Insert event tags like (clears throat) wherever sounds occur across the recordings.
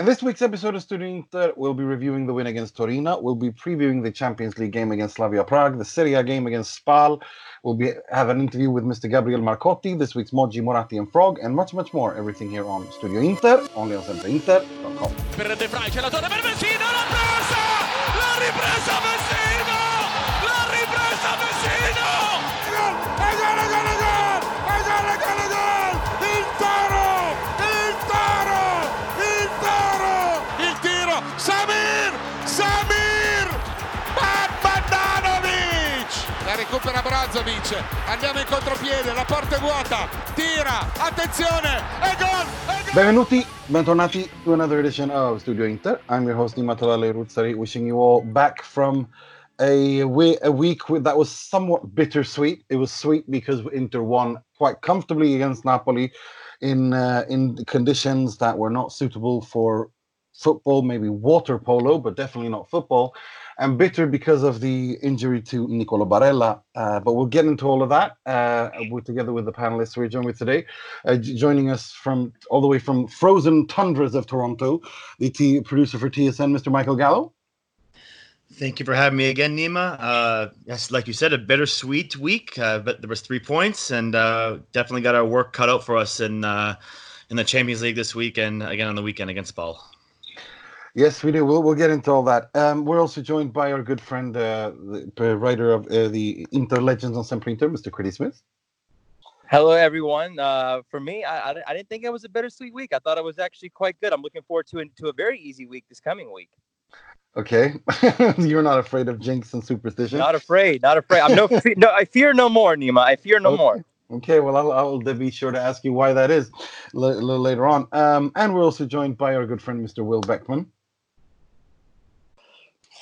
In this week's episode of Studio Inter, we'll be reviewing the win against Torino. We'll be previewing the Champions League game against Slavia Prague, the Serie A game against Spal. We'll be have an interview with Mr. Gabriel Marcotti, this week's Moggi, Moratti and Frog, and much, much more. Everything here on Studio Inter, only on sempreinter.com. recupera Brozovic, andiamo in contropiede, la porta è vuota, tira, attenzione, è gol! Benvenuti, bentornati to another edition of Studio Inter. I'm your host, Nimatolale Ruzzari, wishing you all back from a, we- a week that was somewhat bittersweet. It was sweet because Inter won quite comfortably against Napoli in uh, in conditions that were not suitable for football, maybe water polo, but definitely not football. And bitter because of the injury to Nicolo Barella. Uh, but we'll get into all of that. Uh, we're together with the panelists we're joined with today. Uh, joining us from all the way from frozen tundras of Toronto, the T- producer for TSN, Mr. Michael Gallo. Thank you for having me again, Nima. Uh, yes, like you said, a bittersweet week, uh, but there was three points, and uh, definitely got our work cut out for us in in the Champions League this week, and again on the weekend against Ball. Yes, we do. We'll, we'll get into all that. Um, we're also joined by our good friend, uh, the writer of uh, the Inter Legends on Sempre Inter, Mr. Critty Smith. Hello, everyone. Uh, for me, I, I, I didn't think it was a bittersweet week. I thought it was actually quite good. I'm looking forward to, to a very easy week this coming week. Okay, (laughs) you're not afraid of jinx and superstition. Not afraid, not afraid. I'm no, (laughs) fe- no, I fear no more, Nima. I fear no Okay. more. Okay, well, I'll, I'll be sure to ask you why that is a little later on. Um, and we're also joined by our good friend, Mr. Will Beckman.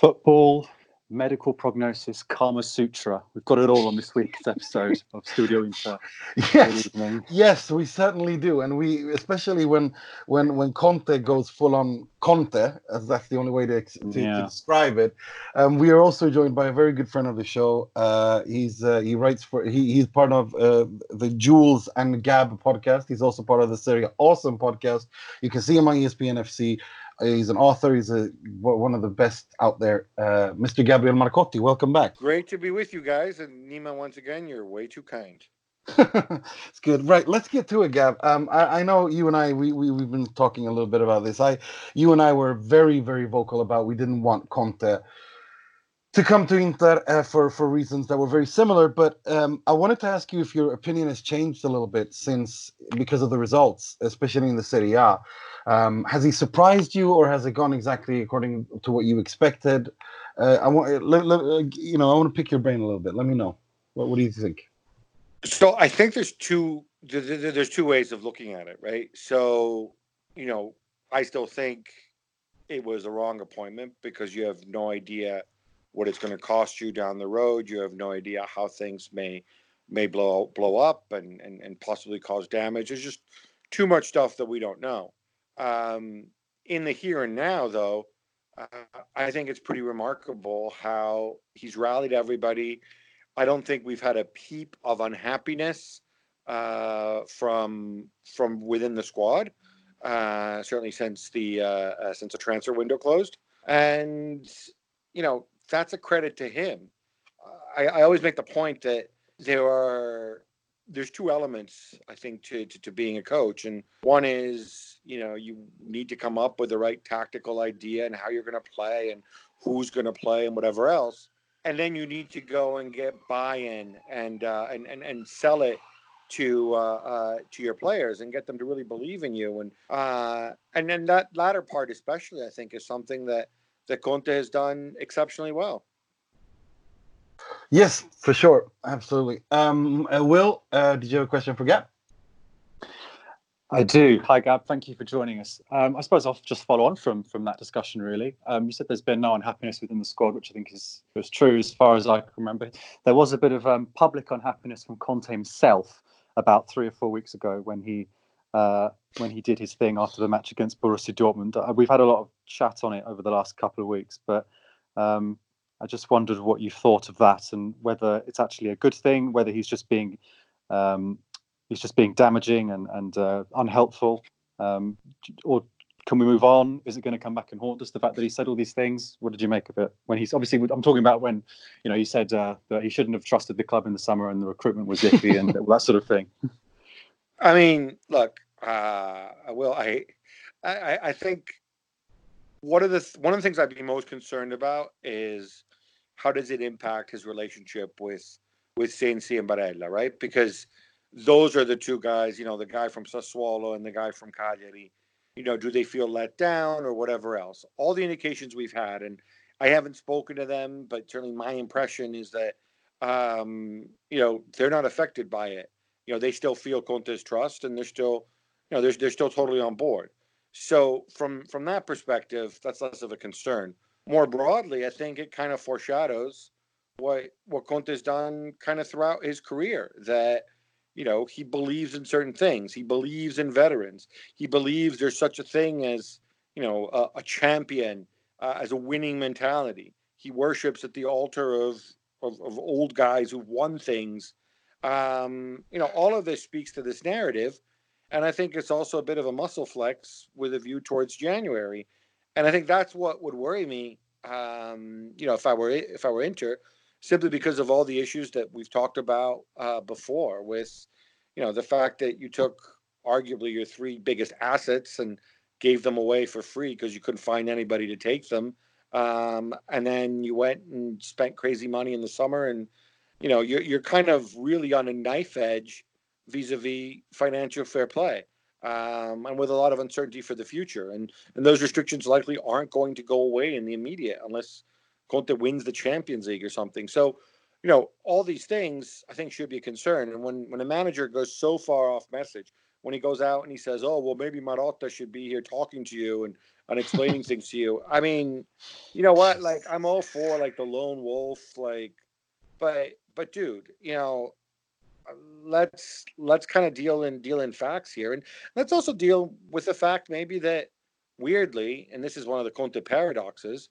Football, medical prognosis, Kama Sutra. We've got it all on this week's episode of Studio. (laughs) Good Yes, yes, we certainly do, and we especially when when when Conte goes full on Conte, as that's the only way to, ex- to, to describe it. Um, we are also joined by a very good friend of the show. Uh, he's uh, he writes for he, he's part of uh, the Jules and Gab podcast. He's also part of the Serie Awesome podcast. You can see him on ESPN FC. Uh, He's an author. He's a one of the best out there. Uh, Mr. Gabriel Marcotti, welcome back. Great to be with you guys. And Nima, once again, you're way too kind. (laughs) it's good. Right, let's get to it, Gab. Um, I, I know you and I we, we we've been talking a little bit about this. I you and I were very very vocal about we didn't want Conte to come to Inter uh, for for reasons that were very similar. But um, I wanted to ask you if your opinion has changed a little bit since because of the results, especially in the Serie A. Um, has he surprised you, or has it gone exactly according to what you expected? Uh, I want uh, you know I want to pick your brain a little bit. Let me know. What, what do you think? So I think there's two th- th- th- there's two ways of looking at it, right? So you know, I still think it was a wrong appointment because you have no idea what it's going to cost you down the road. You have no idea how things may may blow blow up and and, and possibly cause damage. There's just too much stuff that we don't know. Um, in the here and now, though, uh, I think it's pretty remarkable how he's rallied everybody. I don't think we've had a peep of unhappiness uh, from from within the squad. Uh, certainly since the uh, uh, since the transfer window closed, and you know that's a credit to him. I, I always make the point that there are there's two elements I think to, to to being a coach, and one is you know you need to come up with the right tactical idea and how you're going to play and who's going to play and whatever else and then you need to go and get buy-in and uh, and, and and sell it to uh, uh, to your players and get them to really believe in you and uh, and then that latter part especially I think is something that that Conte has done exceptionally well. Yes, for sure, absolutely. Um, uh, Will, uh, did you have a question for Gab? I do. Hi, Gab. Thank you for joining us. Um, I suppose I'll just follow on from from that discussion. Really, um, you said there's been no unhappiness within the squad, which I think is was true as far as I can remember. There was a bit of um, public unhappiness from Conte himself about three or four weeks ago when he uh, when he did his thing after the match against Borussia Dortmund. Uh, we've had a lot of chat on it over the last couple of weeks, but um, I just wondered what you thought of that and whether it's actually a good thing, whether he's just being um, he's just being damaging and and uh, unhelpful, um, or can we move on? Is it going to come back and haunt us? The fact that he said all these things. What did you make of it? When he's obviously, I'm talking about when, you know, he said uh, that he shouldn't have trusted the club in the summer and the recruitment was iffy and that sort of thing. (laughs) I mean, look, uh, will I, I, I think one of the one of the things I'd be most concerned about is how does it impact his relationship with with Sensi and Barella, right? Because those are the two guys, you know, the guy from Sassuolo and the guy from Cagliari. You know, do they feel let down or whatever else? All the indications we've had, and I haven't spoken to them, but certainly my impression is that um, you know they're not affected by it. You know, they still feel Conte's trust, and they're still, you know, they're they're still totally on board. So from from that perspective, that's less of a concern. More broadly, I think it kind of foreshadows what what Conte's done kind of throughout his career. That you know he believes in certain things. He believes in veterans. He believes there's such a thing as you know a, a champion, uh, as a winning mentality. He worships at the altar of of, of old guys who've won things. Um, you know, all of this speaks to this narrative and I think it's also a bit of a muscle flex with a view towards January. And I think that's what would worry me, um, you know, if I were if I were Inter, simply because of all the issues that we've talked about uh, before, with you know the fact that you took arguably your three biggest assets and gave them away for free because you couldn't find anybody to take them, um, and then you went and spent crazy money in the summer, and you know you're you're kind of really on a knife edge vis-a-vis financial fair play um, and with a lot of uncertainty for the future. And and those restrictions likely aren't going to go away in the immediate unless Conte wins the Champions League or something. So, you know, all these things I think should be a concern. And when when a manager goes so far off message, when he goes out and he says, "Oh, well, maybe Marotta should be here talking to you and and explaining (laughs) things to you," I mean, you know what? Like, I'm all for like the lone wolf, like, but but dude, you know, let's let's kind of deal in deal in facts here, and let's also deal with the fact maybe that weirdly, and this is one of the Conte paradoxes,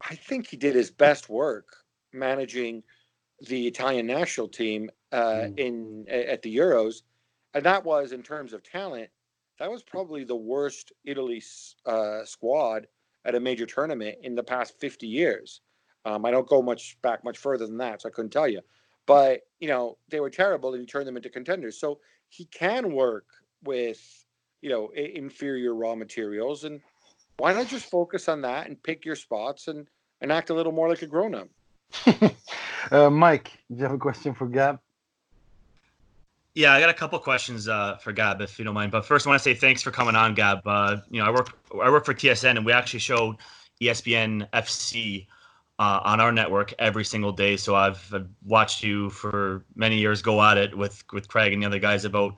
I think he did his best work managing the Italian national team uh, mm. in at the Euros, and that was in terms of talent, that was probably the worst Italy uh, squad at a major tournament in the past 50 years. Um, I don't go much back much further than that, so I couldn't tell you but you know they were terrible and he turned them into contenders so he can work with you know inferior raw materials and why not just focus on that and pick your spots and and act a little more like a grown-up (laughs) uh, mike do you have a question for gab yeah, I got a couple questions uh, for Gab, if you don't mind. But first, I want to say thanks for coming on, Gab. Uh, you know, I work I work for TSN, and we actually show ESPN FC uh, on our network every single day. So I've, I've, watched you for many years go at it with with Craig and the other guys about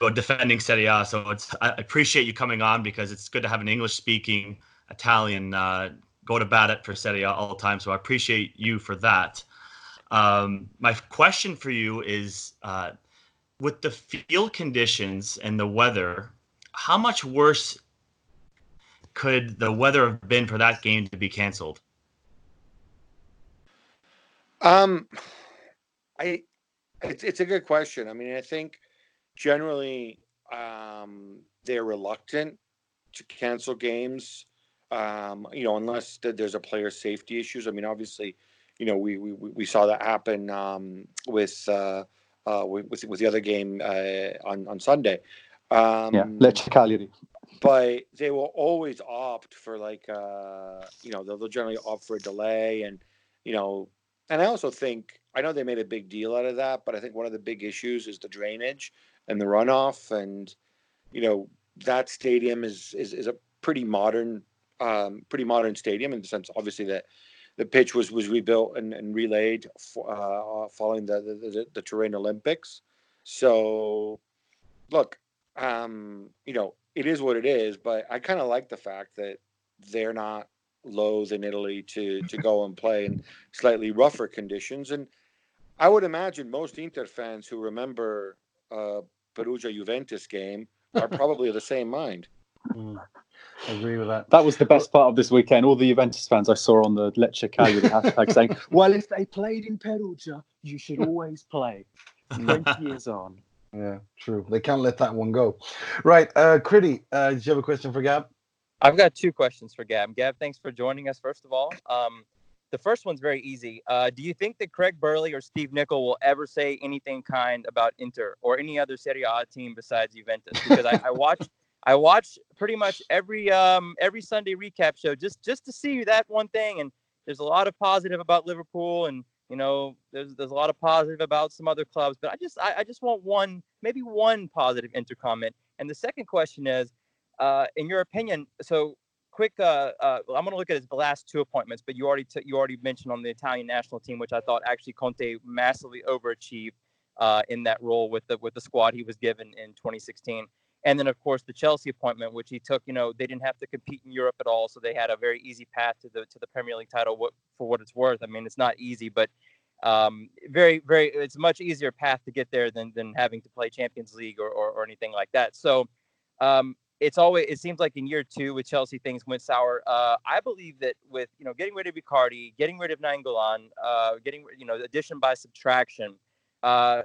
about defending Serie A. So it's I appreciate you coming on because it's good to have an English speaking Italian uh, go to bat it for Serie A all the time. So I appreciate you for that. Um, my question for you is uh, with the field conditions and the weather, how much worse could the weather have been for that game to be canceled? Um, I it's it's a good question. I mean, I think generally um, they're reluctant to cancel games. Um, you know, unless there's a player safety issues. I mean, obviously, you know, we we, we saw that happen um, with, uh, uh, with with the other game uh, on on Sunday. Um, yeah, Lecce Cagliari. But they will always opt for like uh, you know they'll, they'll generally opt for a delay and you know and I also think I know they made a big deal out of that, but I think one of the big issues is the drainage and the runoff, and you know that stadium is is, is a pretty modern, um, pretty modern stadium in the sense, obviously that the pitch was was rebuilt and, and relayed for, uh, following the the, the the Turin Olympics. So, look, um, you know, it is what it is, but I kind of like the fact that they're not loath in Italy to to go and play in slightly rougher conditions. And I would imagine most Inter fans who remember uh, Perugia Juventus game are (laughs) probably of the same mind. Mm, I agree with that. That was the best part of this weekend. All the Juventus fans I saw on the Lecce Cagliari hashtag saying, (laughs) "Well, if they played in Perugia, you should (laughs) always play." Twenty years on. Yeah, true. They can't let that one go. Right, uh, Critty, uh, do you have a question for Gab? I've got two questions for Gab. Gab, thanks for joining us. First of all, um, the first one's very easy. Uh, do you think that Craig Burley or Steve Nicol will ever say anything kind about Inter or any other Serie A team besides Juventus? Because I, I watch, I watch pretty much every um, every Sunday recap show just just to see that one thing. And there's a lot of positive about Liverpool, and you know, there's there's a lot of positive about some other clubs. But I just I, I just want one, maybe one positive Inter comment. And the second question is, uh, in your opinion, so quick. Uh, uh, I'm going to look at his last two appointments, but you already t- you already mentioned on the Italian national team, which I thought actually Conte massively overachieved uh, in that role with the with the squad he was given in 2016. And then of course the Chelsea appointment, which he took. You know they didn't have to compete in Europe at all, so they had a very easy path to the to the Premier League title. What, for what it's worth, I mean it's not easy, but um, very very it's a much easier path to get there than than having to play Champions League or or, or anything like that. So um, it's always it seems like in year two with Chelsea things went sour. Uh, I believe that with you know getting rid of Icardi, getting rid of Nainggolan, uh, getting you know addition by subtraction, uh,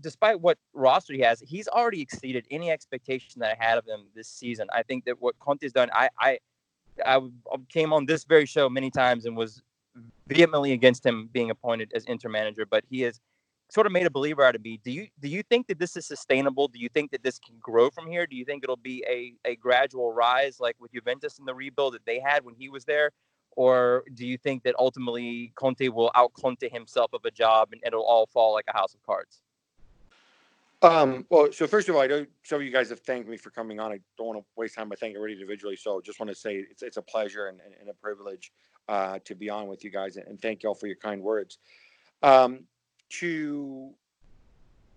despite what roster he has, he's already exceeded any expectation that I had of him this season. I think that what Conte's done, I I I came on this very show many times and was vehemently against him being appointed as Inter manager, but he is sort of made a believer out of me. Do you do you think that this is sustainable? Do you think that this can grow from here? Do you think it'll be a, a gradual rise like with Juventus and the rebuild that they had when he was there? Or do you think that ultimately Conte will out Conte himself of a job and it'll all fall like a house of cards? Um, well, so first of all, I know some of you guys have thanked me for coming on. I don't want to waste time by thanking everybody individually. So just want to say it's, it's a pleasure and, and, and a privilege uh, to be on with you guys and thank you all for your kind words. Um, to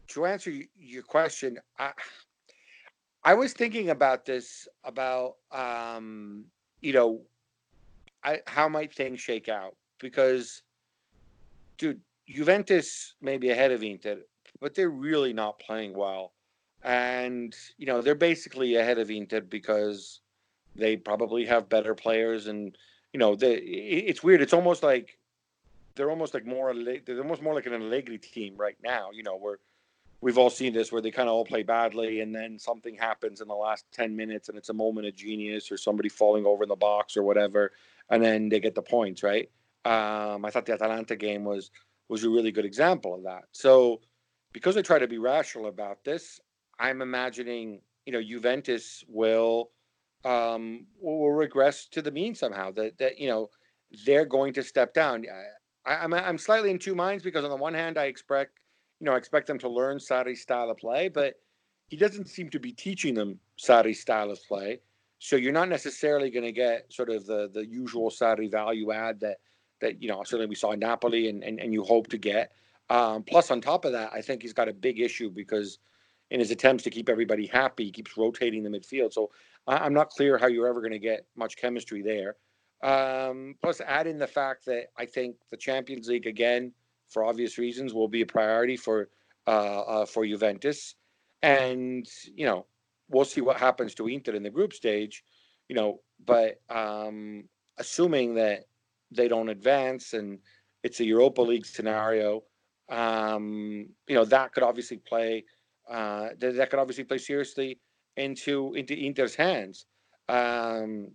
to answer your question, I I was thinking about this about um, you know, I how might things shake out because, dude, Juventus may be ahead of Inter, but they're really not playing well, and you know they're basically ahead of Inter because they probably have better players and you know they, it's weird. It's almost like they're almost like more they're almost more like an Allegri team right now. You know, where we've all seen this where they kind of all play badly and then something happens in the last 10 minutes and it's a moment of genius or somebody falling over in the box or whatever and then they get the points right um, i thought the atalanta game was was a really good example of that so because i try to be rational about this i'm imagining you know juventus will um will regress to the mean somehow that that you know they're going to step down I, am I'm, I'm slightly in two minds because on the one hand, I expect you know I expect them to learn Sarri's style of play, but he doesn't seem to be teaching them Sarri's style of play. So you're not necessarily going to get sort of the the usual Sarri value add that that you know certainly we saw in Napoli and and, and you hope to get. Um, plus, on top of that, I think he's got a big issue because in his attempts to keep everybody happy, he keeps rotating the midfield. So I, am not clear how you're ever going to get much chemistry there. Um, plus, add in the fact that I think the Champions League again, for obvious reasons, will be a priority for uh, uh, for Juventus, and you know we'll see what happens to Inter in the group stage. You know, but um, assuming that they don't advance and it's a Europa League scenario, um, you know that could obviously play uh, that, that could obviously play seriously into into Inter's hands. Um,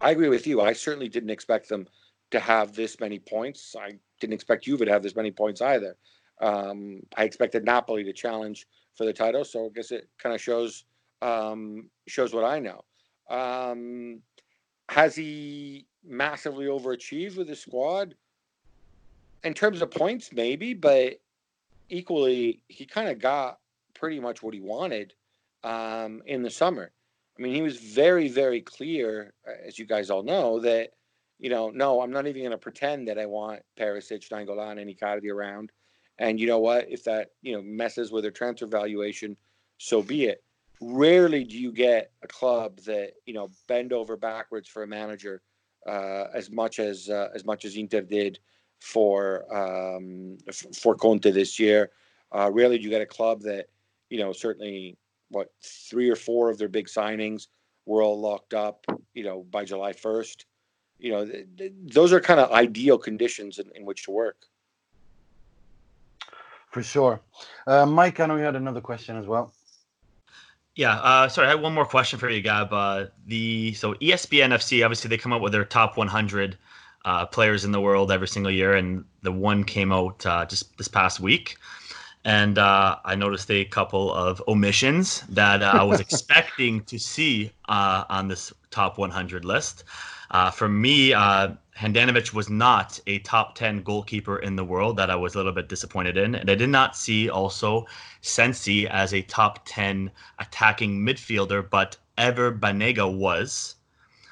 I agree with you. I certainly didn't expect them to have this many points. I didn't expect Juve to have this many points either. Um, I expected Napoli to challenge for the title, so I guess it kind of shows um, shows what I know. Um, has he massively overachieved with his squad? In terms of points, maybe, but equally, he kind of got pretty much what he wanted um, in the summer. I mean, he was very, very clear, uh, as you guys all know, that, you know, no, I'm not even going to pretend that I want Perisic, Nainggolan, and Icardi around. And you know what? If that, you know, messes with their transfer valuation, so be it. Rarely do you get a club that, you know, bend over backwards for a manager uh, as much as uh, as much as Inter did for um, for Conte this year. Uh, rarely do you get a club that, you know, certainly what three or four of their big signings were all locked up, you know, by July 1st. You know, th- th- those are kind of ideal conditions in, in, which to work. For sure. Uh, Mike, I know you had another question as well. Yeah, uh, sorry, I had one more question for you, Gab. Uh, the so ESPN FC obviously they come out with their top 100 uh, players in the world every single year, and the one came out uh, just this past week, and uh, I noticed a couple of omissions that uh, I was (laughs) expecting to see on this top 100 list. for me, Handanovic was not a top 10 goalkeeper in the world that I was a little bit disappointed in. And I did not see also Sensi as a top 10 attacking midfielder, but Ever Banega was,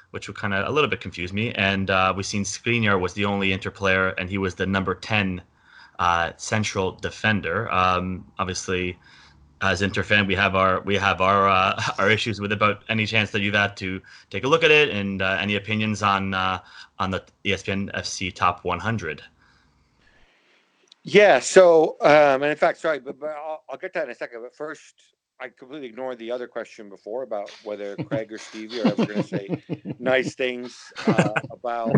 which would kind of a little bit confuse me. And uh, we've seen Skriniar was the only Inter player, and he was the number 10 uh, central defender. Um, obviously, as Inter fan, we have our we have our uh, (laughs) our issues with about any chance that you've had to take a look at it, and uh, any opinions on uh, on the ESPN FC Top 100? Yeah. So, um, and in fact, sorry, but, but I'll, I'll, get that in a second. But first, I completely ignored the other question before about whether Craig or Stevie are ever going to say (laughs) nice things uh, about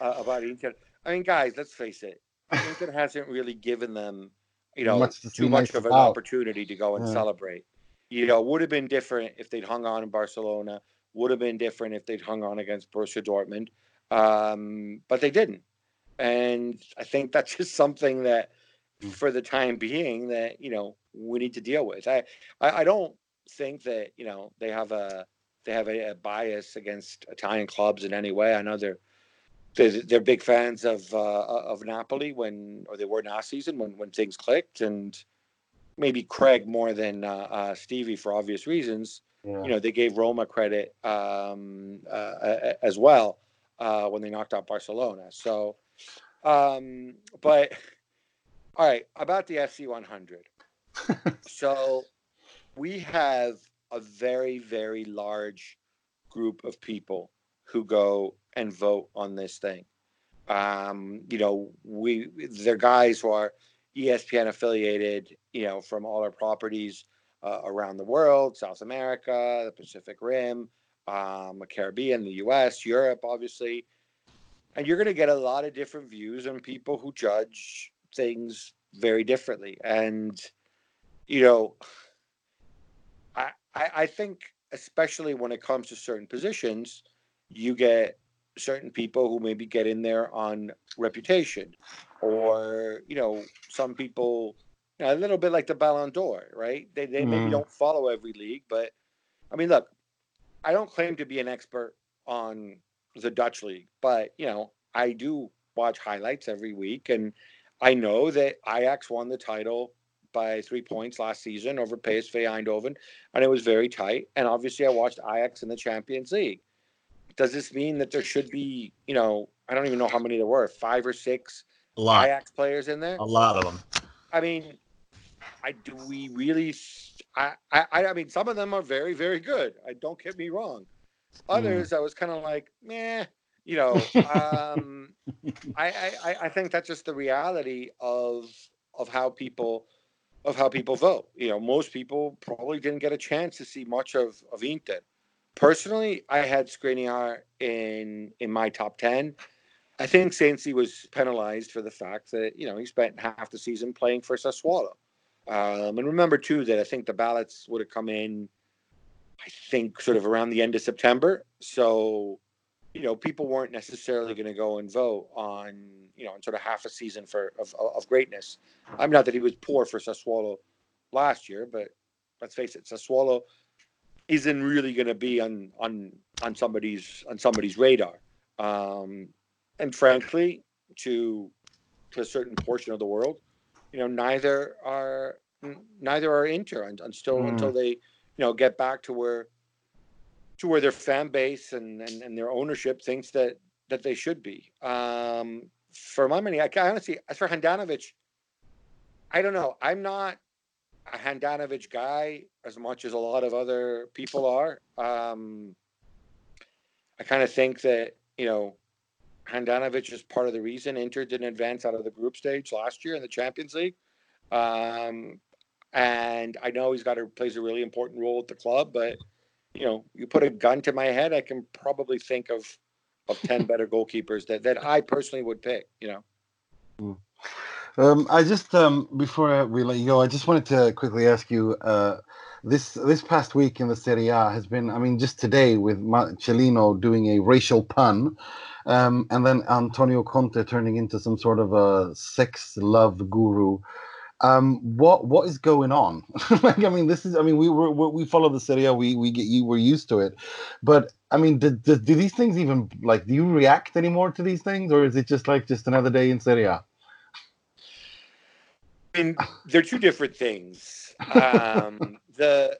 uh, about Inter. I mean, guys, let's face it. Inter hasn't really given them you know, much too much of an out. opportunity to go and yeah. celebrate. You know, would have been different if they'd hung on in Barcelona. Would have been different if they'd hung on against Borussia Dortmund, um, but they didn't. And I think (laughs) that's just something that, mm. for the time being, that you know we need to deal with. I, I, I don't think that you know they have a they have a, a bias against Italian clubs in any way. I know they're they're, they're big fans of uh, of Napoli when, or they were last season when when things clicked, and maybe Craig more than uh, uh, Stevie for obvious reasons. Yeah. You know, they gave Roma credit um, uh, as well uh, when they knocked out Barcelona. So, um, but all right, about the FC 100. (laughs) so, we have a very very large group of people who go and vote on this thing. Um, you know, we they're guys who are ESPN affiliated, you know, from all our properties uh, around the world, South America, the Pacific Rim, um, the Caribbean, the U.S., Europe, obviously, and you're going to get a lot of different views on people who judge things very differently. And you know, I I, I think especially when it comes to certain positions, you get certain people who maybe get in there on reputation or you know some people you know, a little bit like the Ballon d'Or right they, they mm. maybe don't follow every league but I mean look I don't claim to be an expert on the Dutch league but you know I do watch highlights every week and I know that Ajax won the title by three points last season over PSV Eindhoven and it was very tight and obviously I watched Ajax in the Champions League does this mean that there should be, you know, I don't even know how many there were, five or six a lot. Ajax players in there? A lot of them. I mean, I do we really? I, I I mean, some of them are very very good. I don't get me wrong. Others, mm. I was kind of like, meh. You know, um, I, I I think that's just the reality of of how people of how people vote. You know, most people probably didn't get a chance to see much of of Inter. Personally, I had Skriniar in in my top ten. I think Sensi was penalized for the fact that you know he spent half the season playing for Sassuolo. Um, and remember too that I think the ballots would have come in, I think, sort of around the end of September. So, you know, people weren't necessarily going to go and vote on you know, in sort of half a season for of, of greatness. I'm not that he was poor for Sassuolo last year, but let's face it, Sassuolo isn't really going to be on on on somebody's on somebody's radar. Um, and frankly, to to a certain portion of the world, you know, neither are neither are Inter until mm. until they you know get back to where to where their fan base and, and, and their ownership thinks that that they should be. Um, for my money, I, I honestly, as for Handanovic, I don't know. I'm not a Handanovic guy as much as a lot of other people are. Um, I kind of think that you know Handanovic is part of the reason Inter didn't advance out of the group stage last year in the Champions League. Um, and I know he's got a plays a really important role at the club, but you know, you put a gun to my head, I can probably think of of ten (laughs) better goalkeepers that that I personally would pick. You know. Mm. Um, I just um, before we let you go, I just wanted to quickly ask you. Uh, this this past week in the Serie A has been. I mean, just today with Cellino doing a racial pun, um, and then Antonio Conte turning into some sort of a sex love guru. Um, what what is going on? (laughs) like, I mean, this is. I mean, we were we follow the Serie A. We we get you. We're used to it, but I mean, do, do, do these things even like? Do you react anymore to these things, or is it just like just another day in Serie A? I mean, they're two different things. Um, (laughs) the,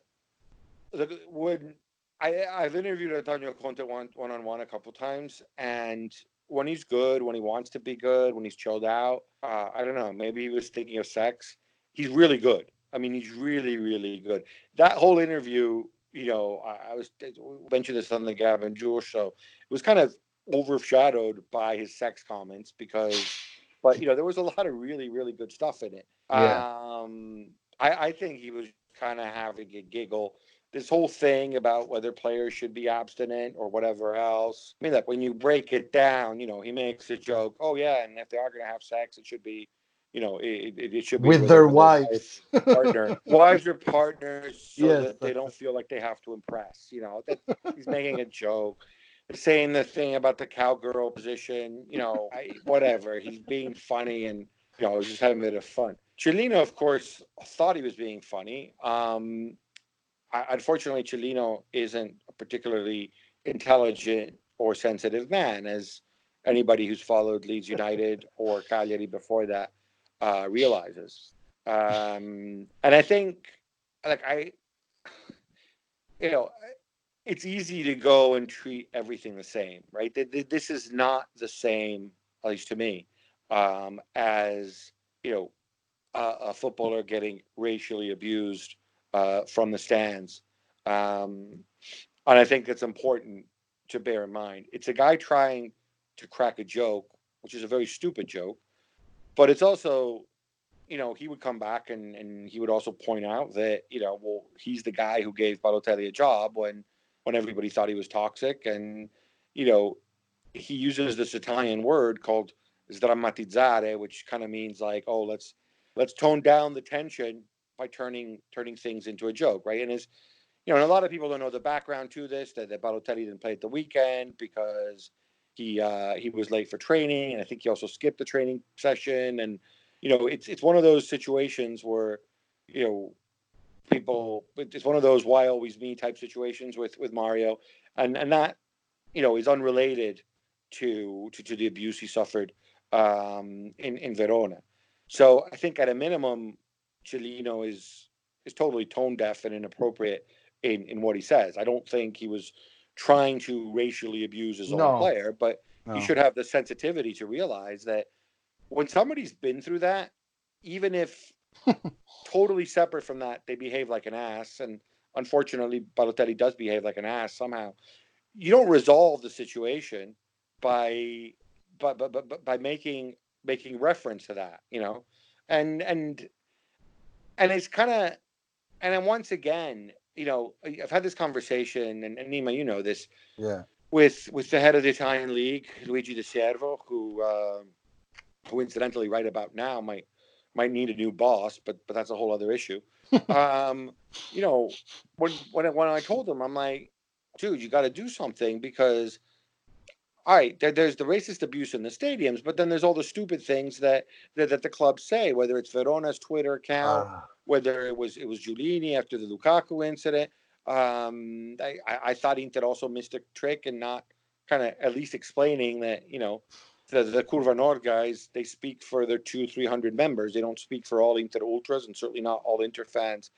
the when I I've interviewed Antonio Conte one one on one a couple times, and when he's good, when he wants to be good, when he's chilled out, uh, I don't know. Maybe he was thinking of sex. He's really good. I mean, he's really really good. That whole interview, you know, I, I was mentioned this on the Gab and Jules show. It was kind of overshadowed by his sex comments because but you know there was a lot of really really good stuff in it. Yeah. um i i think he was kind of having a giggle. This whole thing about whether players should be abstinent or whatever else i mean like when you break it down you know he makes a joke oh yeah and if they are going to have sex it should be you know it, it, it should be with, with their wives. partner (laughs) wives or partners so yes, that they don't feel like they have to impress you know that he's making a joke saying the thing about the cowgirl position, you know, I, whatever. He's being funny and, you know, just having a bit of fun. Cellino, of course, thought he was being funny. Um, I, unfortunately, Cellino isn't a particularly intelligent or sensitive man, as anybody who's followed Leeds United or Cagliari before that uh, realizes. Um, and I think, like, I, you know, it's easy to go and treat everything the same, right? This is not the same, at least to me, um, as you know, a, a, footballer getting racially abused uh, from the stands, um, and I think it's important to bear in mind. It's a guy trying to crack a joke, which is a very stupid joke, but it's also you know, he would come back and, and he would also point out that, you know, well, he's the guy who gave Balotelli a job when when everybody thought he was toxic. And, you know, he uses this Italian word called sdrammatizzare, which kind of means like, oh, let's let's tone down the tension by turning turning things into a joke, right? And is you know, and a lot of people don't know the background to this that, that Balotelli didn't play at the weekend because he uh, he was late for training, and I think he also skipped the training session. And you know, it's it's one of those situations where you know people it's one of those why always me type situations with with Mario and and that you know is unrelated to to, to the abuse he suffered um, in in Verona so I think at a minimum Cellino is is totally tone deaf and inappropriate in in what he says I don't think he was trying to racially abuse his no. own player but no. he should have the sensitivity to realize that when somebody's been through that even if totally separate from that, they behave like an ass. And unfortunately, Balotelli does behave like an ass somehow. You don't resolve the situation by by, by, by, making making reference to that, you know, and and and it's kind of and then once again, you know, I've had this conversation, and, and Nima, you know this, yeah, with with the head of the Italian league, Luigi De Siervo, who uh, who incidentally right about now might might need a new boss, but but that's a whole other issue. (laughs) um, you know, when when when I told him, I'm like, dude, you got to do something because, all right, there, there's the racist abuse in the stadiums, but then there's all the stupid things that that, that the clubs say, whether it's Verona's Twitter account, uh. whether it was it was Giulini after the Lukaku incident. Um, I, I thought Inter also missed a trick and not kind of at least explaining that you know the, the Curva Nord guys, they speak for their two, 300 members. They don't speak for all Inter Ultras and certainly not all Inter fans.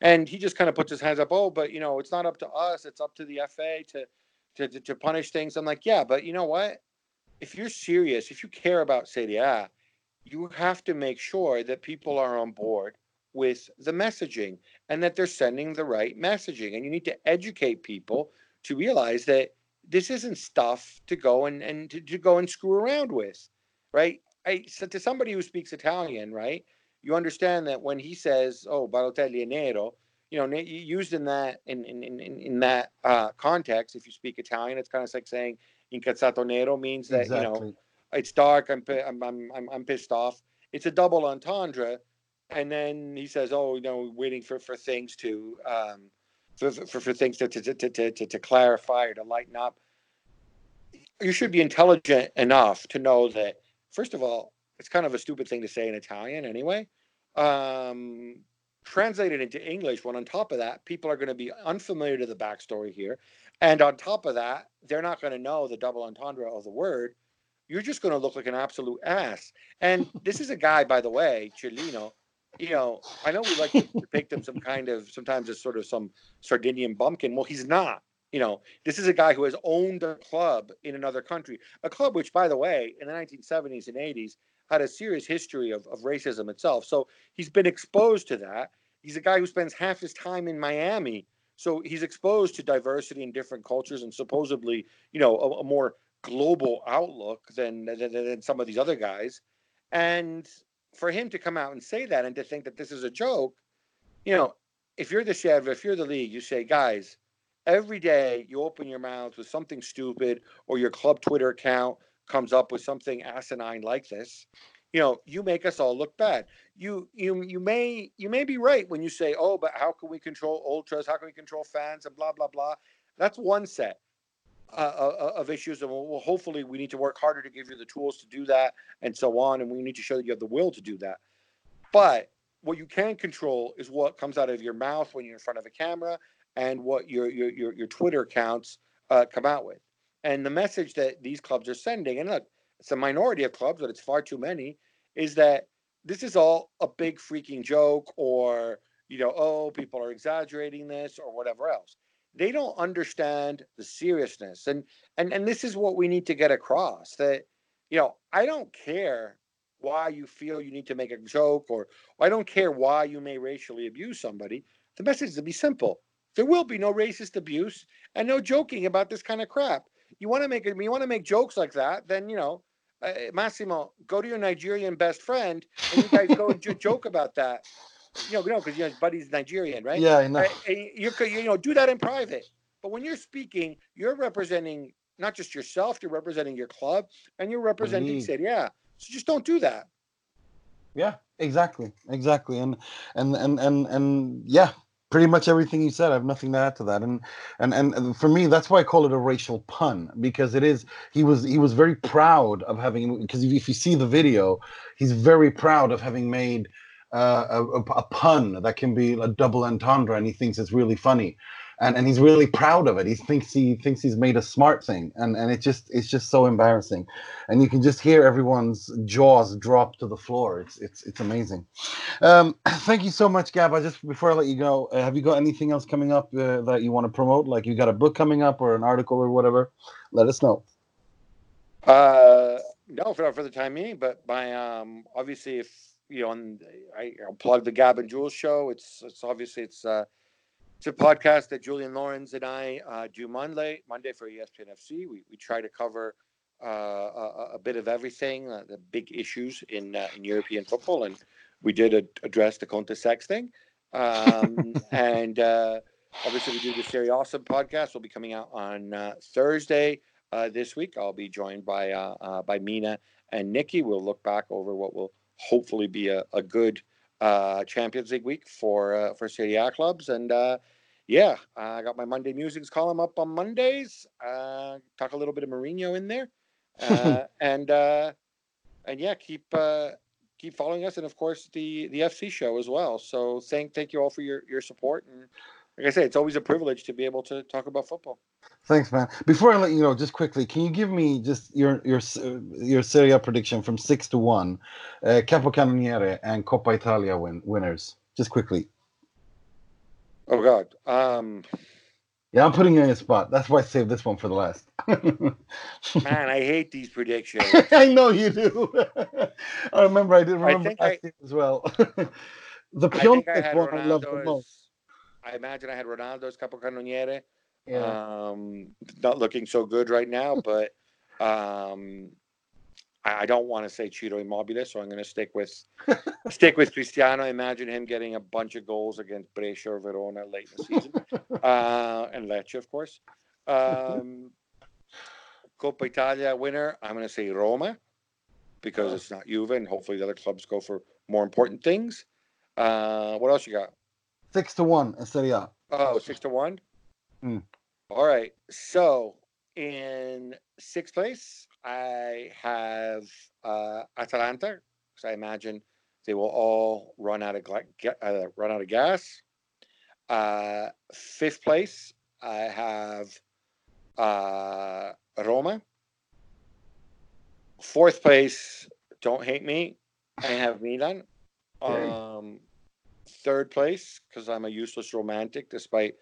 And he just kind of puts his hands up. Oh, but you know, it's not up to us. It's up to the FA to, to, to, to punish things. I'm like, yeah, but you know what? If you're serious, if you care about Serie A, you have to make sure that people are on board with the messaging and that they're sending the right messaging. And you need to educate people to realize that this isn't stuff to go and, and to, to go and screw around with, right? I, so to somebody who speaks Italian, right, you understand that when he says, "Oh, Balotelli nero," you know, used in that in in in, in that uh, context, if you speak Italian, it's kind of like saying "incazzato nero" means that exactly. you know it's dark. I'm I'm I'm I'm pissed off. It's a double entendre, and then he says, "Oh, you know, waiting for for things to um, for, for for things to to, to to to clarify or to lighten up." You should be intelligent enough to know that, first of all, it's kind of a stupid thing to say in Italian anyway. Um, translated into English, when on top of that, people are going to be unfamiliar to the backstory here. And on top of that, they're not going to know the double entendre of the word. You're just going to look like an absolute ass. And this is a guy, by the way, Cellino. You know, I know we like to depict him some kind of sometimes as sort of some Sardinian bumpkin. Well, he's not. You know, this is a guy who has owned a club in another country, a club which, by the way, in the 1970s and 80s had a serious history of, of racism itself. So he's been exposed to that. He's a guy who spends half his time in Miami. So he's exposed to diversity in different cultures and supposedly, you know, a, a more global outlook than, than, than some of these other guys. And for him to come out and say that and to think that this is a joke, you know, if you're the chef, if you're the league, you say, guys, every day you open your mouth with something stupid or your club Twitter account comes up with something asinine like this, you know, you make us all look bad. You you you may you may be right when you say, oh, but how can we control ultras? How can we control fans and blah blah blah? That's one set uh, uh, uh of issues, and we'll, hopefully we need to work harder to give you the tools to do that, and so on. And we need to show that you have the will to do that. But what you can control is what comes out of your mouth when you're in front of a camera, and what your your your, your Twitter accounts uh, come out with. And the message that these clubs are sending, and look, it's a minority of clubs, but it's far too many, is that this is all a big freaking joke or, you know, oh, people are exaggerating this or whatever else. They don't understand the seriousness. And and and this is what we need to get across that, you know, I don't care why you feel you need to make a joke or, I don't care why you may racially abuse somebody. The message is to be simple. There will be no racist abuse and no joking about this kind of crap you want to make you want to make jokes like that, then you know, uh, Massimo, go to your Nigerian best friend and you guys go and joke about that. You know, you know, because you know, his buddy's Nigerian, right? Yeah, I know. you could, you know, do that in private. But when you're speaking, you're representing not just yourself, you're representing your club, and you're representing mm. Serie A. So just don't do that. Yeah, exactly, exactly, and and and and and yeah, pretty much everything you said. I have nothing to add to that. And and and for me, that's why I call it a racial pun because it is. He was he was very proud of having because if you see the video, he's very proud of having made uh, a, a, pun that can be a double entendre, and he thinks it's really funny and and he's really proud of it. He thinks he thinks he's made a smart thing, and and it just it's just so embarrassing, and you can just hear everyone's jaws drop to the floor. It's it's it's amazing. Um, (clears throat) thank you so much, Gab. I just before I let you go, uh, have you got anything else coming up uh, that you want to promote? Like you got a book coming up or an article or whatever? Let us know. Uh, no, for for the time being, but by um obviously if you know, I, I'll plug the Gab and Jules show. It's it's obviously it's uh it's a podcast that Julien Laurens and I uh, do Monday, Monday for ESPN FC. We, we try to cover uh, a, a, bit of everything, uh, the big issues in uh, in European football, and we did a, address the Conte Sex thing. Um, (laughs) and uh, obviously, we do the Serie Awesome podcast. Will be coming out on uh, Thursday this week. I'll be joined by by Mina and Nicky. We'll look back over what will hopefully be a, a good uh, Champions League week for uh, for Serie A clubs, and uh, yeah, I got my Monday musings column up on Mondays. Uh, talk a little bit of Mourinho in there, (laughs) uh, and uh, and yeah, keep uh, keep following us, and of course the the FC show as well. So thank thank you all for your your support, and like I say, it's always a privilege to be able to talk about football. Thanks, man. Before I let you know, just quickly, can you give me just your your your Serie A prediction from six to one, uh, Capocannoniere and Coppa Italia win, winners? Just quickly. Oh God. Um, yeah, I'm putting you in a spot. That's why I saved this one for the last. (laughs) man, I hate these predictions. (laughs) I know you do. (laughs) I remember I did remember I I, as well. the Piatek one I love the most. I imagine I had Ronaldo's Capocannoniere. Yeah. Um, not looking so good right now, (laughs) but um, I, I don't want to say Ciro Immobile, so I'm going to stick with (laughs) stick with Cristiano. Imagine him getting a bunch of goals against Brescia or Verona late in the season, (laughs) uh, and Lecce, of course. Um, Coppa Italia winner, I'm going to say Roma because it's not Juve, and hopefully the other clubs go for more important things. Uh, what else you got? Six to one in Serie A. Oh, six to one. Hmm. All right. So in sixth place, I have uh, Atalanta because I imagine they will all run out of gla- uh, run out of gas. Uh, fifth place, I have uh, Roma. Fourth place, don't hate me, I have Milan. Um, third place, because I'm a useless romantic, despite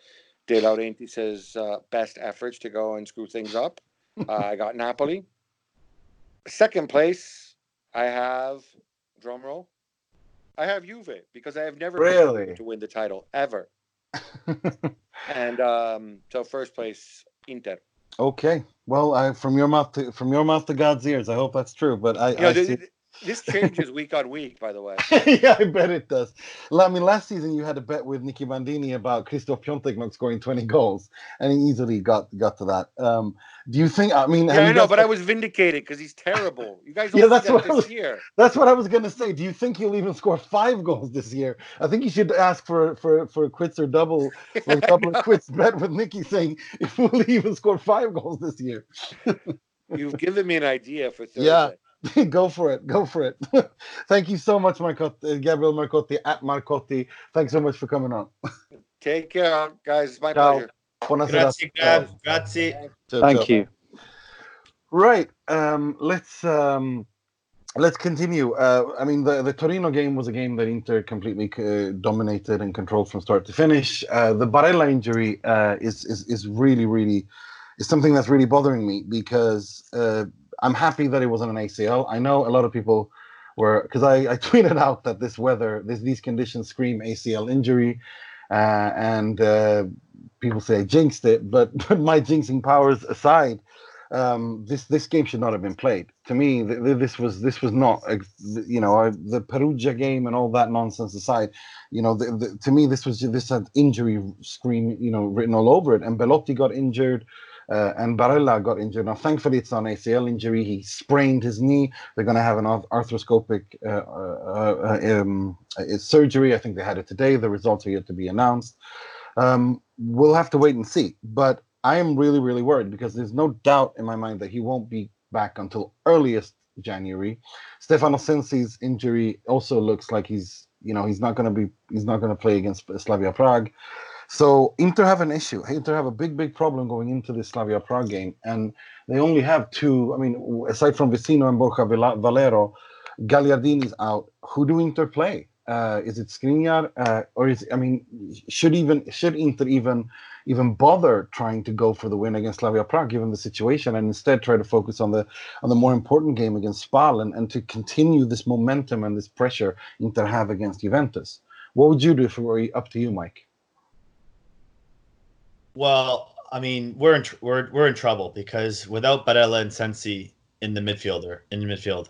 De Laurentiis' uh, best efforts to go and screw things up. Uh, I got Napoli. Second place, I have drum roll. I have Juve because I have never Really? To win the title ever. (laughs) And um, so first place, Inter. okay. Well, I, from your mouth to from your mouth to God's ears. I hope that's true. But I, You know, I th- see- this changes week on week, by the way. (laughs) yeah, I bet it does. I mean, last season you had a bet with Nicky Bandini about Christoph Piatek not scoring 20 goals, and he easily got got to that. Um, do you think? I mean, Yeah, I know, but I was vindicated because he's terrible. You guys don't Yeah, that's that what I this was- year. that's what I was gonna say. Do you think he'll even score five goals this year? I think you should ask for for for a quits or double for a double (laughs) quits bet with Nicky saying if we'll even score five goals this year. You've given me an idea for (laughs) Thursday. Yeah. (laughs) go for it. Go for it. (laughs) Thank you so much, Marcotti, uh, Gabriel Marcotti at Marcotti. Thanks so much for coming on. (laughs) Take care, guys. It's my Ciao. pleasure. Buonasera. Grazie, Gab. Grazie. Ciao, ciao. Thank you. Right. Um, let's um, let's continue. Uh, I mean, the, the Torino game was a game that Inter completely uh, dominated and controlled from start to finish. Uh, the Barella injury uh, is, is is really really is something that's really bothering me because uh, I'm happy that it wasn't an ACL. I know a lot of people were because I, I (laughs) tweeted out that this weather, this these conditions scream ACL injury, uh, and uh, people say I jinxed it. (laughs) But my jinxing powers aside, um, this this game should not have been played. To me, th- th- this was this was not ex- you know the Perugia game and all that nonsense aside, you know the, the, to me this was this had injury scream you know written all over it. And Belotti got injured. Uh, and Barella got injured. Now, thankfully, it's an ACL injury. He sprained his knee. They're going to have an arthroscopic uh, uh, uh, um, uh, surgery. I think they had it today. The results are yet to be announced. Um, we'll have to wait and see. But I am really, really worried because there's no doubt in my mind that he won't be back until earliest January. Stefano Sensi's injury also looks like he's, you know, he's not going to be, he's not going to play against Slavia Prague. So Inter have an issue. Inter have a big, big problem going into this Slavia Prague game, and they only have two. I mean, aside from Vecino and Borja Valero, Gagliardini's out. Who do Inter play? Uh, is it Skriniar, uh, or is I mean, should even should Inter even even bother trying to go for the win against Slavia Prague given the situation, and instead try to focus on the on the more important game against Spal and, and to continue this momentum and this pressure Inter have against Juventus? What would you do if it were up to you, Mike? Well, I mean, we're in tr- we're we're in trouble because without Barella and Sensi in the midfielder in the midfield,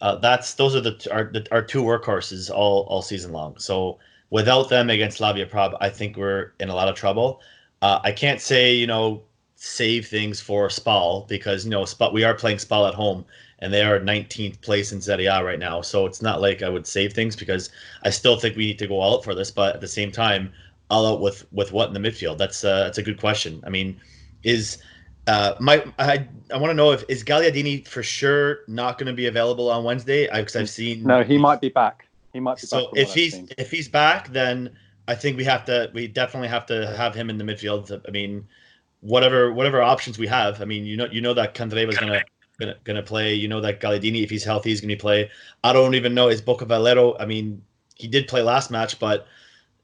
uh, that's those are the t- our the, our two workhorses all all season long. So without them against Slavia Prague, I think we're in a lot of trouble. Uh, I can't say you know save things for Spal because you know Spal we are playing Spal at home and they are 19th place in Serie A right now. So it's not like I would save things because I still think we need to go out for this. But at the same time, all out with with what in the midfield? That's uh, that's a good question. I mean, is uh, my I I want to know if is Gagliardini for sure not going to be available on Wednesday? Because I've seen No, he might be back. He might be back. So if he's if he's back, then I think we have to we definitely have to have him in the midfield. I mean, whatever whatever options we have. I mean, you know you know that Candreva's gonna gonna gonna play. You know that Gagliardini, if he's healthy, is gonna play. I don't even know is Borja Valero. I mean, he did play last match, but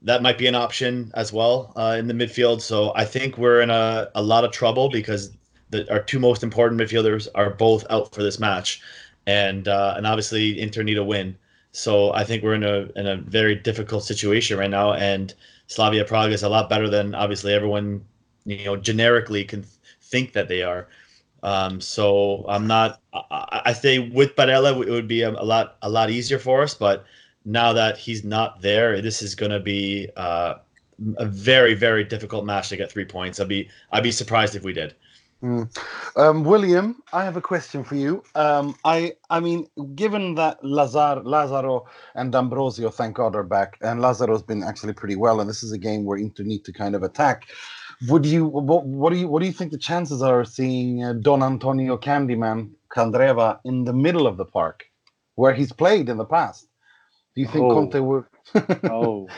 that might be an option as well uh, in the midfield. So I think we're in a, a lot of trouble because the, our two most important midfielders are both out for this match, and uh, and obviously Inter need a win. So I think we're in a in a very difficult situation right now, and Slavia Prague is a lot better than obviously everyone you know generically can think that they are. Um, so I'm not. I, I say with Barella, it would be a, a lot a lot easier for us, but now that he's not there, this is going to be uh, a very very difficult match to get three points. I'd be I'd be surprised if we did. Mm. Um, William, I have a question for you. Um, I, I mean, given that Lazar, Lazaro and Ambrosio, thank God, are back, and Lazaro's been actually pretty well, and this is a game where Inter need to kind of attack. Would you, what, what do you, what do you think the chances are of seeing uh, Don Antonio Candyman Candreva in the middle of the park, where he's played in the past? Do you think Oh. Conte would? Oh,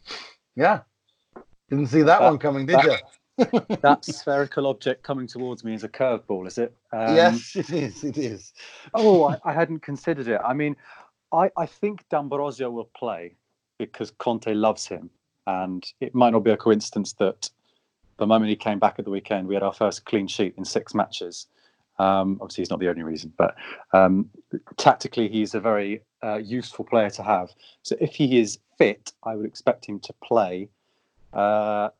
(laughs) yeah, didn't see that, That- one coming, did that- you? that (laughs) spherical object coming towards me is a curveball, is it? Um, yes, it is. It is. Oh, I, I hadn't considered it. I mean, I, I think D'Ambrosio will play because Conte loves him. And it might not be a coincidence that the moment he came back at the weekend, we had our first clean sheet in six matches. Um, obviously, he's not the only reason, but um, tactically, he's a very useful player to have. So if he is fit, I would expect him to play uh,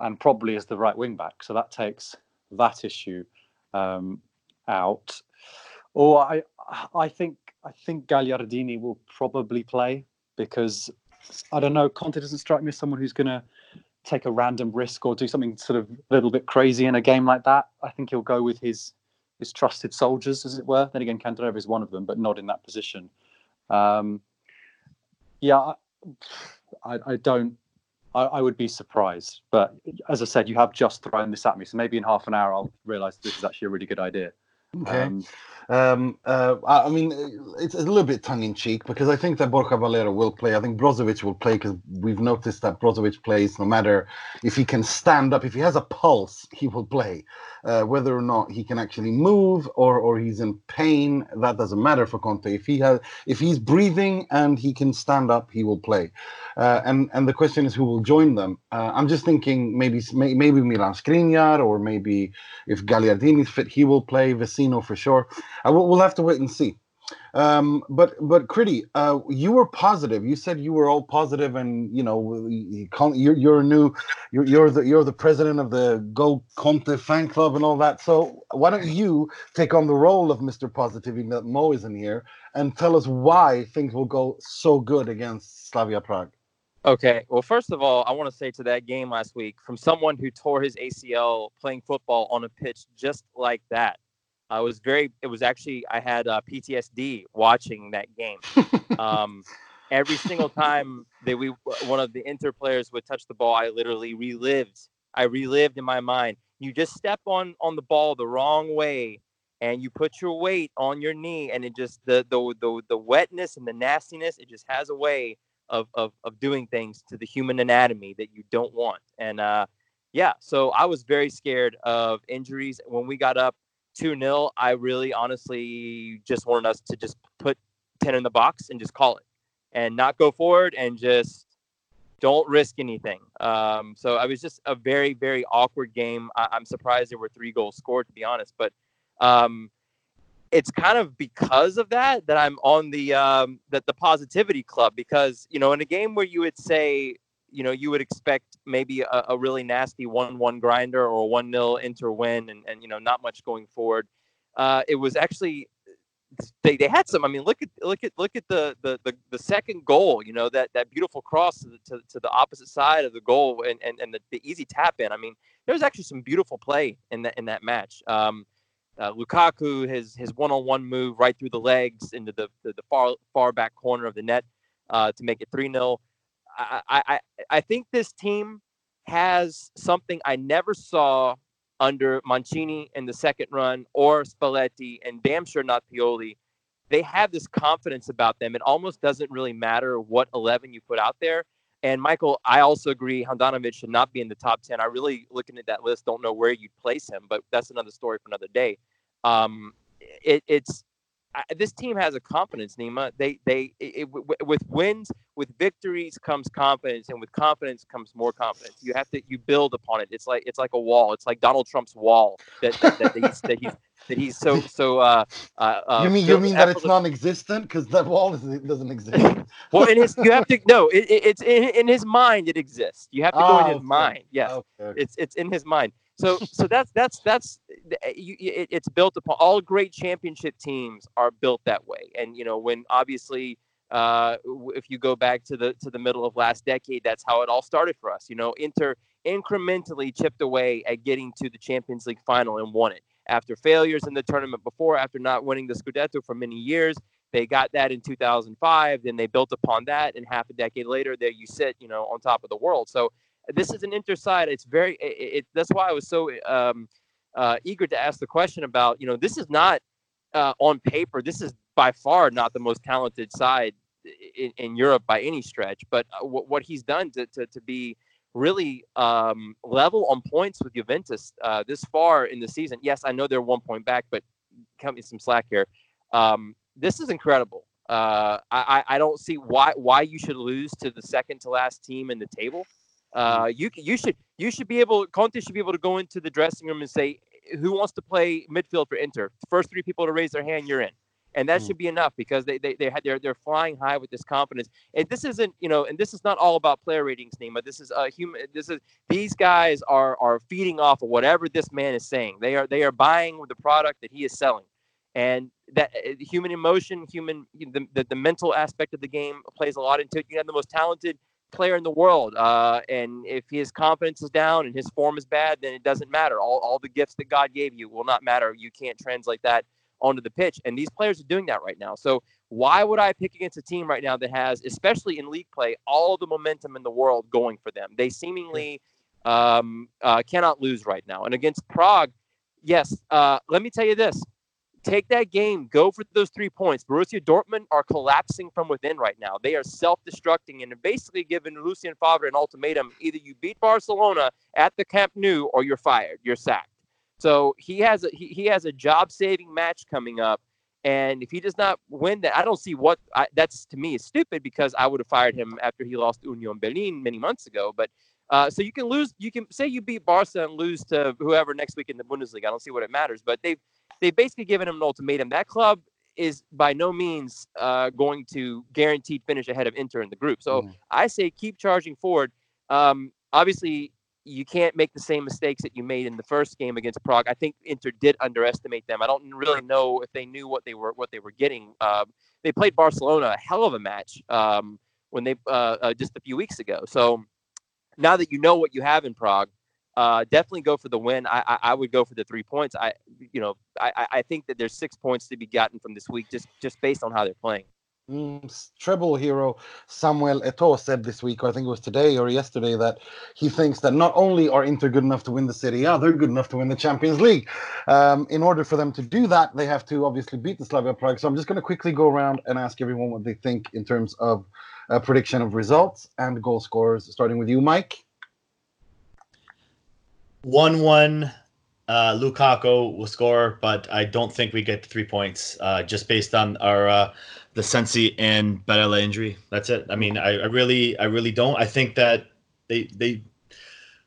and probably as the right wing back. So that takes that issue um, out. Or I, I think I think Gagliardini will probably play because I don't know. Conte doesn't strike me as someone who's going to take a random risk or do something sort of a little bit crazy in a game like that. I think he'll go with his his trusted soldiers, as it were. Then again, Candreva is one of them, but not in that position. Um, yeah, I, (sighs) I, I don't. I, I would be surprised, but as I said, you have just thrown this at me, so maybe in half an hour I'll realise this is actually a really good idea. Okay. Um, Um, uh, I mean, it's a little bit tongue in cheek because I think that Borja Valero will play. I think Brozovic will play because we've noticed that Brozovic plays no matter if he can stand up, if he has a pulse, he will play. Uh, whether or not he can actually move or, or he's in pain, that doesn't matter for Conte. If he has, if he's breathing and he can stand up, he will play. Uh, and and the question is who will join them. Uh, I'm just thinking maybe maybe Milan Skriniar or maybe if Gagliardini is fit, he will play. Vecino for sure. Will, we'll have to wait and see. Um, but but Critty, uh, you were positive. You said you were all positive, and you know you're you're new, you're you're the you're the president of the Go Conte fan club and all that. So why don't you take on the role of Mr. Positivity that Mo isn't here and tell us why things will go so good against Slavia Prague? Okay. Well, first of all, I want to say to that game last week, from someone who tore his ACL playing football on a pitch just like that, I was very. It was actually I had uh, PTSD watching that game. um, every single time that we one of the Inter players would touch the ball, I literally relived. I relived in my mind. You just step on on the ball the wrong way, and you put your weight on your knee, and it just the the the, the wetness and the nastiness. It just has a way of, of of doing things to the human anatomy that you don't want. And uh, yeah, so I was very scared of injuries when we got up two 0 I really honestly just wanted us to just put ten in the box and just call it, and not go forward and just don't risk anything. Um, so I was just a very very awkward game. I, I'm surprised there were three goals scored to be honest, but. Um, it's kind of because of that that I'm on the um, that the positivity club because you know in a game where you would say you know you would expect maybe a, a really nasty one-one grinder or a one-nil Inter win and, and you know not much going forward. Uh, it was actually they, they had some. I mean, look at look at look at the the the, the second goal. You know that that beautiful cross to the, to, to the opposite side of the goal and and, and the, the easy tap in. I mean, there was actually some beautiful play in that in that match. Um, uh, Lukaku, his his one-on-one move right through the legs into the the, the far far back corner of the net uh, to make it three 0 I, I I think this team has something I never saw under Mancini in the second run or Spalletti, and damn sure not Pioli. They have this confidence about them. It almost doesn't really matter what 11 you put out there. And Michael, I also agree Handanovic should not be in the top 10. I really, looking at that list, don't know where you'd place him, but that's another story for another day. Um, it, it's I, this team has a confidence, Nima. They they it, it, with wins, with victories comes confidence, and with confidence comes more confidence. You have to you build upon it. It's like it's like a wall. It's like Donald Trump's wall that that, that, he's, that he's that he's so (laughs) so. Uh, uh, uh, you mean you mean that it's non-existent because that wall is- doesn't exist? well, in his you have to (laughs) no. It, it, it's in, in his mind. It exists. You have to go Ah, in his okay. mind. Yes okay. it's it's in his mind. So so that's that's that's you, you- it, it's built upon all great championship teams are built that way. And you know when obviously uh, if you go back to the to the middle of last decade, that's how it all started for us. You know, Inter incrementally chipped away at getting to the Champions League final and won it. After failures in the tournament before, after not winning the Scudetto for many years, they got that in 2005. Then they built upon that, and half a decade later, there you sit, you know, on top of the world. So this is an Inter side. It's very. It, it, that's why I was so um, uh, eager to ask the question about. You know, this is not uh, on paper. This is by far not the most talented side in, in Europe by any stretch. But uh, what, what he's done to, to, to be really um, level on points with Juventus uh, this far in the season. Yes, I know they're one point back, but cut me some slack here. Um, this is incredible. Uh, I, I don't see why why you should lose to the second to last team in the table. Uh, you you should you should be able Conte should be able to go into the dressing room and say who wants to play midfield for Inter. First three people to raise their hand, you're in and that mm. should be enough because they they they had they're they're flying high with this confidence. And this isn't you know, and this is not all about player ratings, Nima. This is a human. This is these guys are are feeding off of whatever this man is saying. They are they are buying the product that he is selling, and that uh, human emotion, human the, the, the mental aspect of the game plays a lot into it. You have the most talented player in the world. Uh, and if his confidence is down and his form is bad, then it doesn't matter. All, all the gifts that God gave you will not matter. You can't translate that onto the pitch. And these players are doing that right now. So why would I pick against a team right now that has, especially in league play, all the momentum in the world going for them? They seemingly um, uh, cannot lose right now. And against Prague, yes, uh, let me tell you this. Take that game, go for those three points. Borussia Dortmund are collapsing from within right now. They are self-destructing and basically giving Lucien Favre an ultimatum: either you beat Barcelona at the Camp Nou or you're fired, you're sacked. So he has a he, he has a job saving match coming up. And if he does not win that, I don't see what I, that's to me is stupid because I would have fired him after he lost Union Berlin many months ago. But uh, so you can lose, you can say you beat Barca and lose to whoever next week in the Bundesliga. I don't see what it matters, but they've they've basically given him an ultimatum. That club is by no means uh, going to guaranteed finish ahead of Inter in the group. So mm. I say keep charging forward. Um, obviously, you can't make the same mistakes that you made in the first game against Prague. I think Inter did underestimate them. I don't really know if they knew what they were what they were getting. Um, they played Barcelona a hell of a match um, when they uh, uh, just a few weeks ago. So now that you know what you have in Prague, uh, definitely go for the win. I, I, I would go for the three points. I you know I, I think that there's six points to be gotten from this week just just based on how they're playing. Mm, treble hero Samuel Eto'o said this week, or I think it was today or yesterday, that he thinks that not only are Inter good enough to win the Serie A, they're good enough to win the Champions League. Um, in order for them to do that, they have to obviously beat the Slavia Prague. So I'm just going to quickly go around and ask everyone what they think in terms of a prediction of results and goal scorers, starting with you, Mike. 1 1 uh, Lukaku will score, but I don't think we get three points uh, just based on our uh, the Sensi and Barella injury. That's it. I mean, I, I, really, I really don't. I think that they they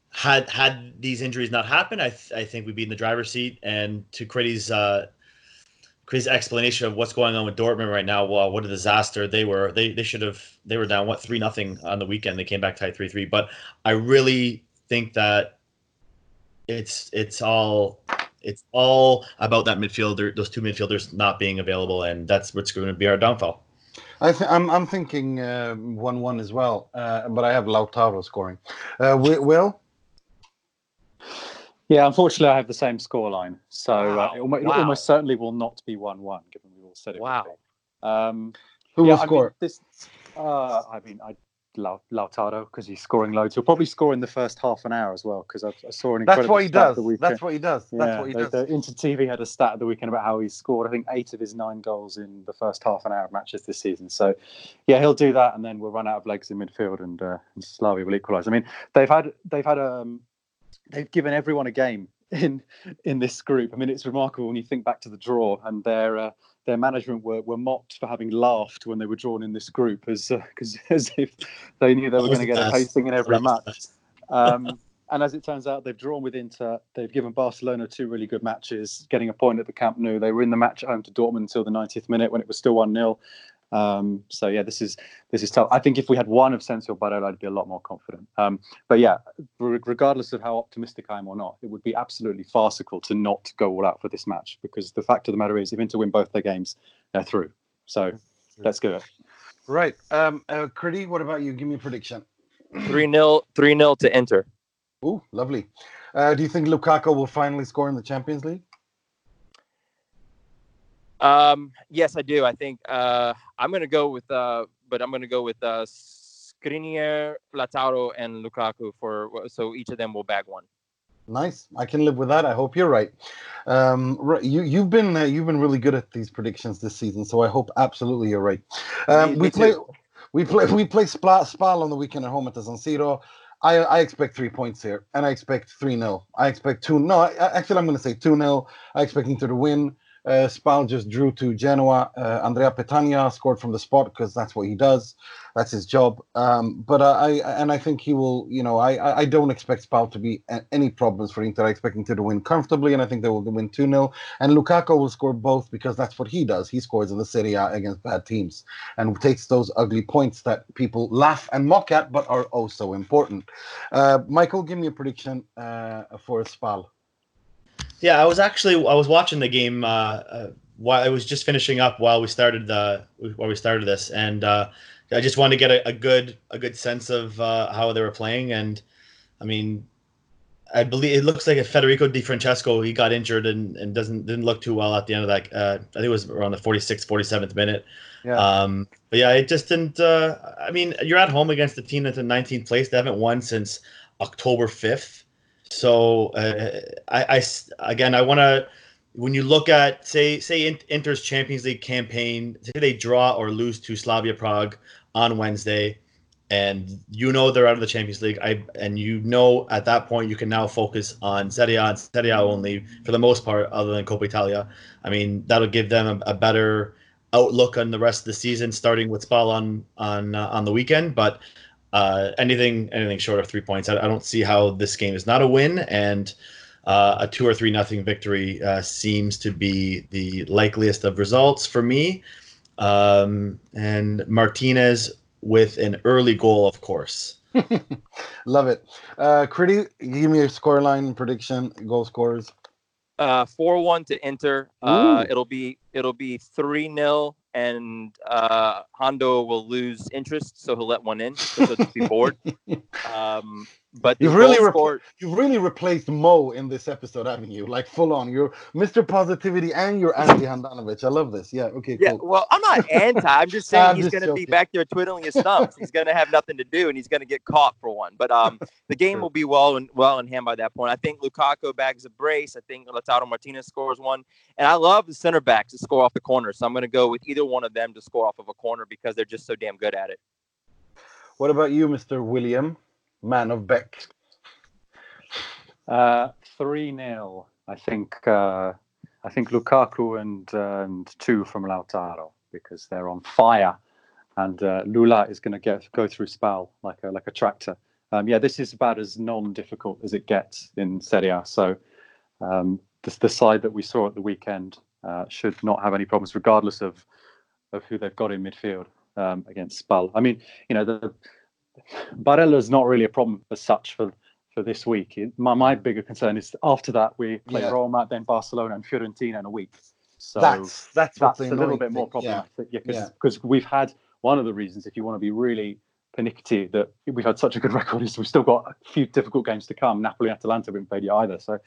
had had these injuries not happened, I th- I think we'd be in the driver's seat. And to Crazy's uh, Crazy's explanation of what's going on with Dortmund right now, well, what a disaster they were. They they should have they were down what three nothing on the weekend. They came back tied three three. But I really think that it's it's all it's all about that midfielder, those two midfielders not being available, and that's what's going to be our downfall. I th- I'm I'm thinking uh, one one as well, uh, but I have Lautaro scoring. Uh, Will. Yeah, unfortunately, I have the same scoreline, so uh, wow. it, almost, wow. it, almost, certainly will not be one-one, given we all said it. Wow. Um, Who yeah, will score? I mean, this, uh, I mean, I Lautaro because he's scoring loads. He'll probably score in the first half an hour as well because I, I, saw an incredible. That's what he does. That's what he does. That's what he does. The, Inter TV had a stat at the weekend about how he scored. I think eight of his nine goals in the first half an hour of matches this season. So, yeah, he'll do that, and then we'll run out of legs in midfield, and, uh, and Slavia will equalise. I mean, they've had they've had um, they've given everyone a game in in this group. I mean, it's remarkable when you think back to the draw and their uh, their management were, were mocked for having laughed when they were drawn in this group as because uh, (laughs) as if they knew they were going to get a pasting in every match. Um, (laughs) and as it turns out, they've drawn with Inter. They've given Barcelona two really good matches, getting a point at the Camp Nou. They were in the match at home to Dortmund until the 90th minute when it was still one 0 um, so yeah, this is this is tough. I think if we had one of Sensi or Barella, I'd be a lot more confident. Um, but yeah, regardless of how optimistic I am or not, it would be absolutely farcical to not go all out for this match because the fact of the matter is, if Inter win both their games, they're through. So let's go. Right, um, uh, what about you? Give me a prediction. (clears throat) Three 0 three 0 to Inter. Ooh, lovely. Uh, do you think Lukaku will finally score in the Champions League? Um, yes, I do. I think uh, I'm going to go with, uh, but I'm going to go with uh, Skriniar, Lautaro, and Lukaku for so each of them will bag one. Nice. I can live with that. I hope you're right. Um, you you've been uh, you've been really good at these predictions this season, so I hope absolutely you're right. Um, we play we play we play Spal, Spal on the weekend at home at the San Siro. I, I expect three points here, and I expect three 0 I expect two. No, I- actually, I'm going to say two 0 I expect Inter to win. Uh, Spal just drew to Genoa. Uh, Andrea Petagna scored from the spot because that's what he does. That's his job. Um, but I and I think he will. You know, I I- I don't expect Spal to be a- any problems for Inter. I expect Inter to win comfortably, and I think they will win two 0 And Lukaku will score both because that's what he does. He scores in the Serie A against bad teams and takes those ugly points that people laugh and mock at, but are also important. Uh, Michael, give me a prediction uh, for Spal. Yeah, I was actually I was watching the game uh, uh, while I was just finishing up while we started the while we started this, and uh, I just wanted to get a, a good a good sense of uh, how they were playing. And I mean, I believe it looks like Federico Di Francesco he got injured and, and doesn't didn't look too well at the end of that. Uh, I think it was around the 46th, 47th minute. Yeah. Um, but yeah, it just didn't. Uh, I mean, you're at home against a team that's in 19th place. They haven't won since October 5th. So uh, I, I again, I want to. When you look at say say In- Inter's Champions League campaign, say they draw or lose to Slavia Prague on Wednesday, and you know they're out of the Champions League. I and you know at that point you can now focus on Serie A and Serie A only for the most part, other than Coppa Italia. I mean that'll give them a, a better outlook on the rest of the season, starting with Spal on on uh, on the weekend. But uh, anything anything short of three points, I, I don't see how this game is not a win, and uh, a two or three nothing victory uh, seems to be the likeliest of results for me. Um, and Martinez with an early goal, of course. (laughs) Love it. Uh, Critty, give me a scoreline prediction, goal scorers. Uh, four one to Inter. Uh, Ooh. it'll be it'll be three 0 and uh, Hondo will lose interest, so he'll let one in, so he'll just be bored. (laughs) Um, but You've really goal rep- scored- You've really replaced Mo in this episode, haven't you? Like full on. You're Mr. Positivity and you're anti (laughs) Handanovic. I love this. Yeah. Okay. Yeah, Cool. well, I'm not anti. I'm just saying (laughs) I'm he's going to be back there twiddling his thumbs. he's going to have nothing to do, and he's going to get caught for one. But um, the (laughs) game will be well and well in hand by that point. I think Lukaku bags a brace. I think Lautaro Martinez scores one, and I love the center backs to score off the corner. So I'm going to go with either one of them to score off of a corner because they're just so damn good at it. What about you, Mr. William, man of Beck? Uh, Three 0 I think. Uh, I think Lukaku and and two from Lautaro because they're on fire, and uh, Lula is going to get go through Spal like a like a tractor. Um, yeah, this is about as non-difficult as it gets in Serie A. So um, the, the side that we saw at the weekend uh, should not have any problems, regardless of of who they've got in midfield um, against Spal. I mean, you know, the Barella's not really a problem as such for for this week. It- my my bigger concern is after that we play Yeah. Roma, then Barcelona and Fiorentina in a week. So that's that's that's a little bit more. Yeah. problematic. Yeah, Yeah. because we've had one of the reasons, if you want to be really pernickety, that we've had such a good (laughs) record is we've still got a few difficult games to come. Napoli and Atalanta haven't played yet either, so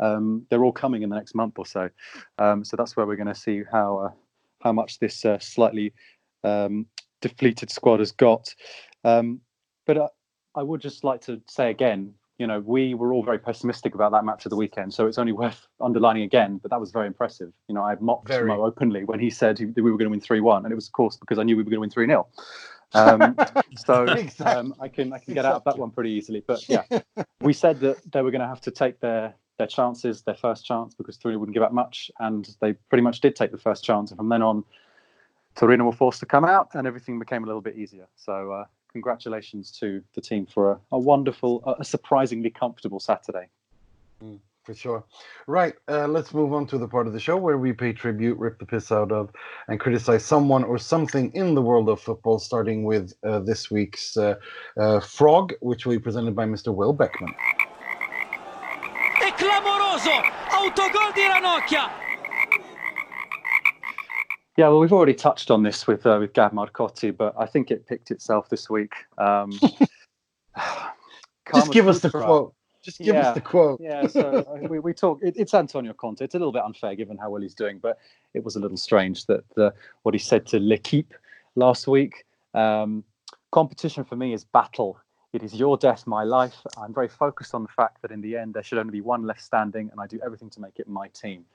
um, they're all coming in the next month or so. Um, so that's where we're going to see how uh, how much this uh, slightly um, depleted squad has got. Um, but uh, I would just like to say again, you know, we were all very pessimistic about that match of the weekend, so it's only worth underlining again. But that was very impressive. You know, I mocked Very. Mo openly when he said he, that we were going to win three one, and it was of course because I knew we were going to win three 0 um, (laughs) So Exactly. um, I can I can get out of that one pretty easily. But yeah, (laughs) we said that they were going to have to take their their chances, their first chance, because Torino wouldn't give up much, and they pretty much did take the first chance. And from then on, Torino were forced to come out, and everything became a little bit easier. So uh, congratulations to the team for a, a wonderful, a, a surprisingly comfortable Saturday. For sure. Right. Uh, let's move on to the part of the show where we pay tribute, rip the piss out of, and criticize someone or something in the world of football, starting with uh, this week's uh, uh, Frog, which will be presented by Mr. Will Beckman. è clamoroso autogol di Ranocchia Yeah, well, we've already touched on this with uh, with Gab Marcotti, but I think it picked itself this week. Um, (laughs) (sighs) Just give us the quote. Just give yeah, us the quote. yeah, so uh, (laughs) we, we talk. It, it's Antonio Conte. It's a little bit unfair given how well he's doing, but it was a little strange that the, what he said to L'Equipe last week. Um, competition for me is battle. It is your death, my life. I'm very focused on the fact that in the end there should only be one left standing, and I do everything to make it my team.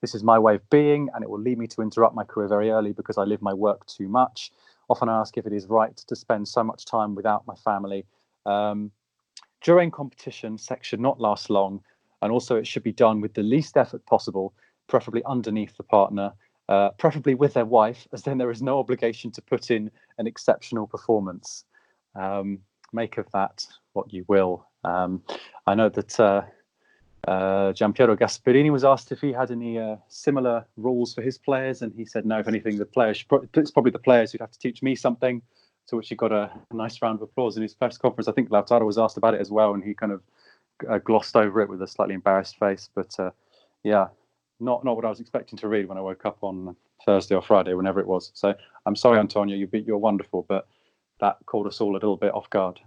This is my way of being, and it will lead me to interrupt my career very early because I live my work too much. Often I ask if it is right to spend so much time without my family. Um, during competition, sex should not last long, and also it should be done with the least effort possible, preferably underneath the partner, uh, preferably with their wife, as then there is no obligation to put in an exceptional performance. Um, make of that what you will. Um, I know that uh, uh, Giampiero Gasperini was asked if he had any uh, similar rules for his players, and he said no. If anything, the players pro- it's probably the players who'd have to teach me something. To which he got a nice round of applause in his press conference. I think Lautaro was asked about it as well, and he kind of uh, glossed over it with a slightly embarrassed face. But uh, yeah, not not what I was expecting to read when I woke up on Thursday or Friday, whenever it was. So I'm sorry, Antonio, you you're wonderful, but that caught us all a little bit off guard.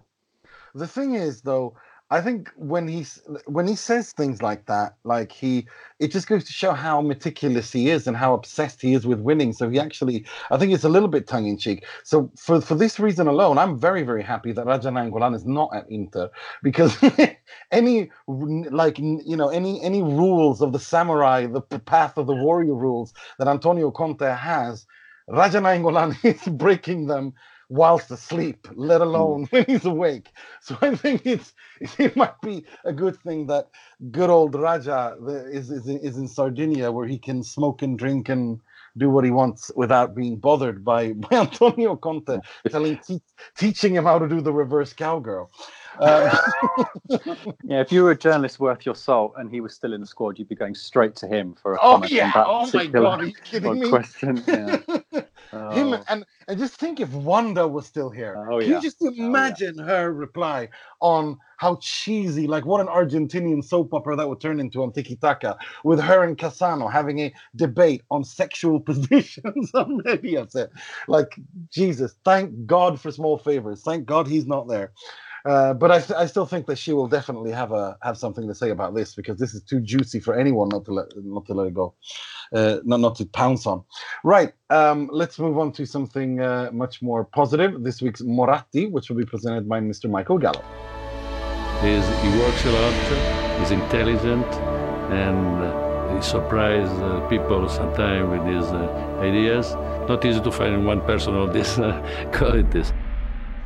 The thing is, though, I think when he's when he says things like that, like he, it just goes to show how meticulous he is and how obsessed he is with winning. So he actually, I think it's a little bit tongue in cheek. So for for this reason alone, I'm very very happy that Raja Nainggolan is not at Inter because (laughs) any like you know any any rules of the samurai, the path of the warrior rules that Antonio Conte has, Raja Nainggolan (laughs) is breaking them whilst asleep, let alone (laughs) when he's awake. So I think it's it might be a good thing that good old Raja is is, is in Sardinia where he can smoke and drink and do what he wants without being bothered by, (laughs) by Antonio Conte telling te- teaching him how to do the reverse cowgirl. Uh, (laughs) Yeah, if you were a journalist worth your salt and he was still in the squad, you'd be going straight to him for a oh comment yeah! on that Oh my god! Are you kidding me? question. Yeah. Him Oh. and and just think if Wanda was still here. Oh, Can yeah. you just Oh, yeah. imagine her reply on how cheesy, like what an Argentinian soap opera that would turn into on Tiki Taka, with her and Cassano having a debate on sexual (laughs) positions on Mediaset. Like Jesus, thank God for small favors. Thank God he's not there. Uh, but I, I still think that she will definitely have a have something to say about this because this is too juicy for anyone not to let not to let it go, uh, not not to pounce on. Right. Um, let's move on to something uh, much more positive. This week's Moratti, which will be presented by Mr. Michael Gallo. He's, he works a lot, he's intelligent, and uh, he surprises uh, people sometimes with his ideas. Not easy to find one person of this uh, (laughs) qualities.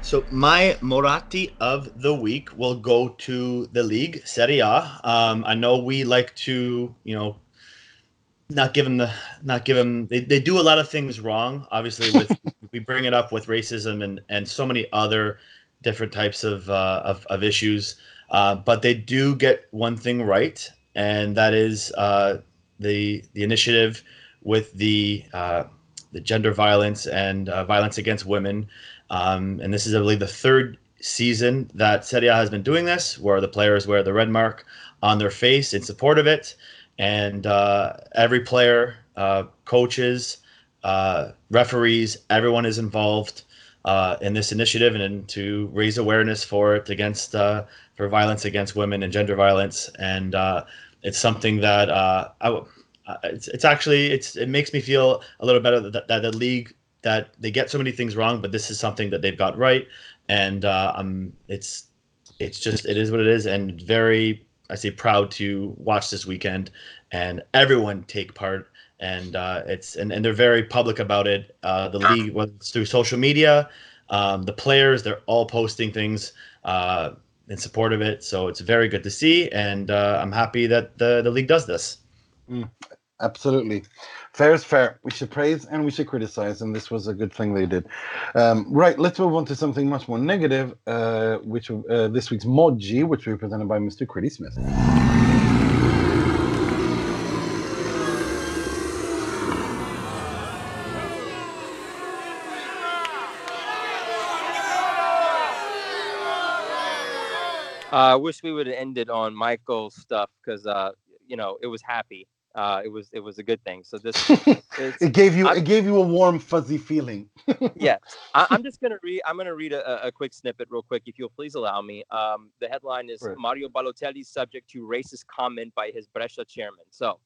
So my Moratti of the week will go to the league Serie A. Um, I know we like to, you know, not give them the, not give them. They, they do a lot of things wrong. Obviously, with (laughs) we bring it up with racism and and so many other different types of uh, of, of issues. Uh, but they do get one thing right, and that is uh, the the initiative with the uh, the gender violence and uh, violence against women. Um, and this is, I believe, the third season that Serie A has been doing this, where the players wear the red mark on their face in support of it. And uh, every player, uh, coaches, uh, referees, everyone is involved uh, in this initiative and to raise awareness for it against uh, for violence against women and gender violence. And uh, it's something that it's, it's actually it's it makes me feel a little better that, that the league that they get so many things wrong, but this is something that they've got right, and uh, um, it's it's just it is what it is, and very I say proud to watch this weekend, and everyone take part, and uh, it's and, and they're very public about it. Uh, the league, it's through social media, um, the players, they're all posting things. Uh, in support of it, so it's very good to see, and uh, I'm happy that the the league does this. Absolutely. Fair is fair. We should praise and we should criticize, and this was a good thing they did. Um, right, let's move on to something much more negative, uh, which uh, this week's Moggi, which be presented by Mr. Critty Smith. Uh, I wish we would have ended on Michael's stuff because uh, you know it was happy. Uh, it was it was a good thing. So this (laughs) it gave you I'm, it gave you a warm fuzzy feeling. (laughs) yeah, I, am just gonna read. I'm gonna read a, a, quick snippet real quick, if you'll please allow me. Um, the headline is right. Mario Balotelli subject to racist comment by his Brescia chairman. So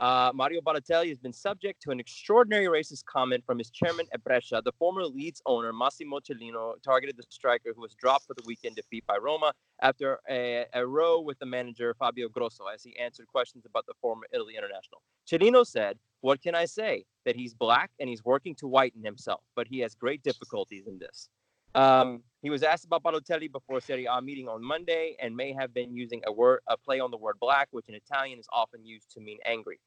uh, Mario Balotelli has been subject to an extraordinary racist comment from his chairman at Brescia. The former Leeds owner, Massimo Cellino, targeted the striker who was dropped for the weekend defeat by Roma after a, a row with the manager, Fabio Grosso, as he answered questions about the former Italy international. Cellino said, What can I say? That he's black and he's working to whiten himself, but he has great difficulties in this. Um, he was asked about Balotelli before Serie A meeting on Monday and may have been using a word, a play on the word black, which in Italian is often used to mean angry.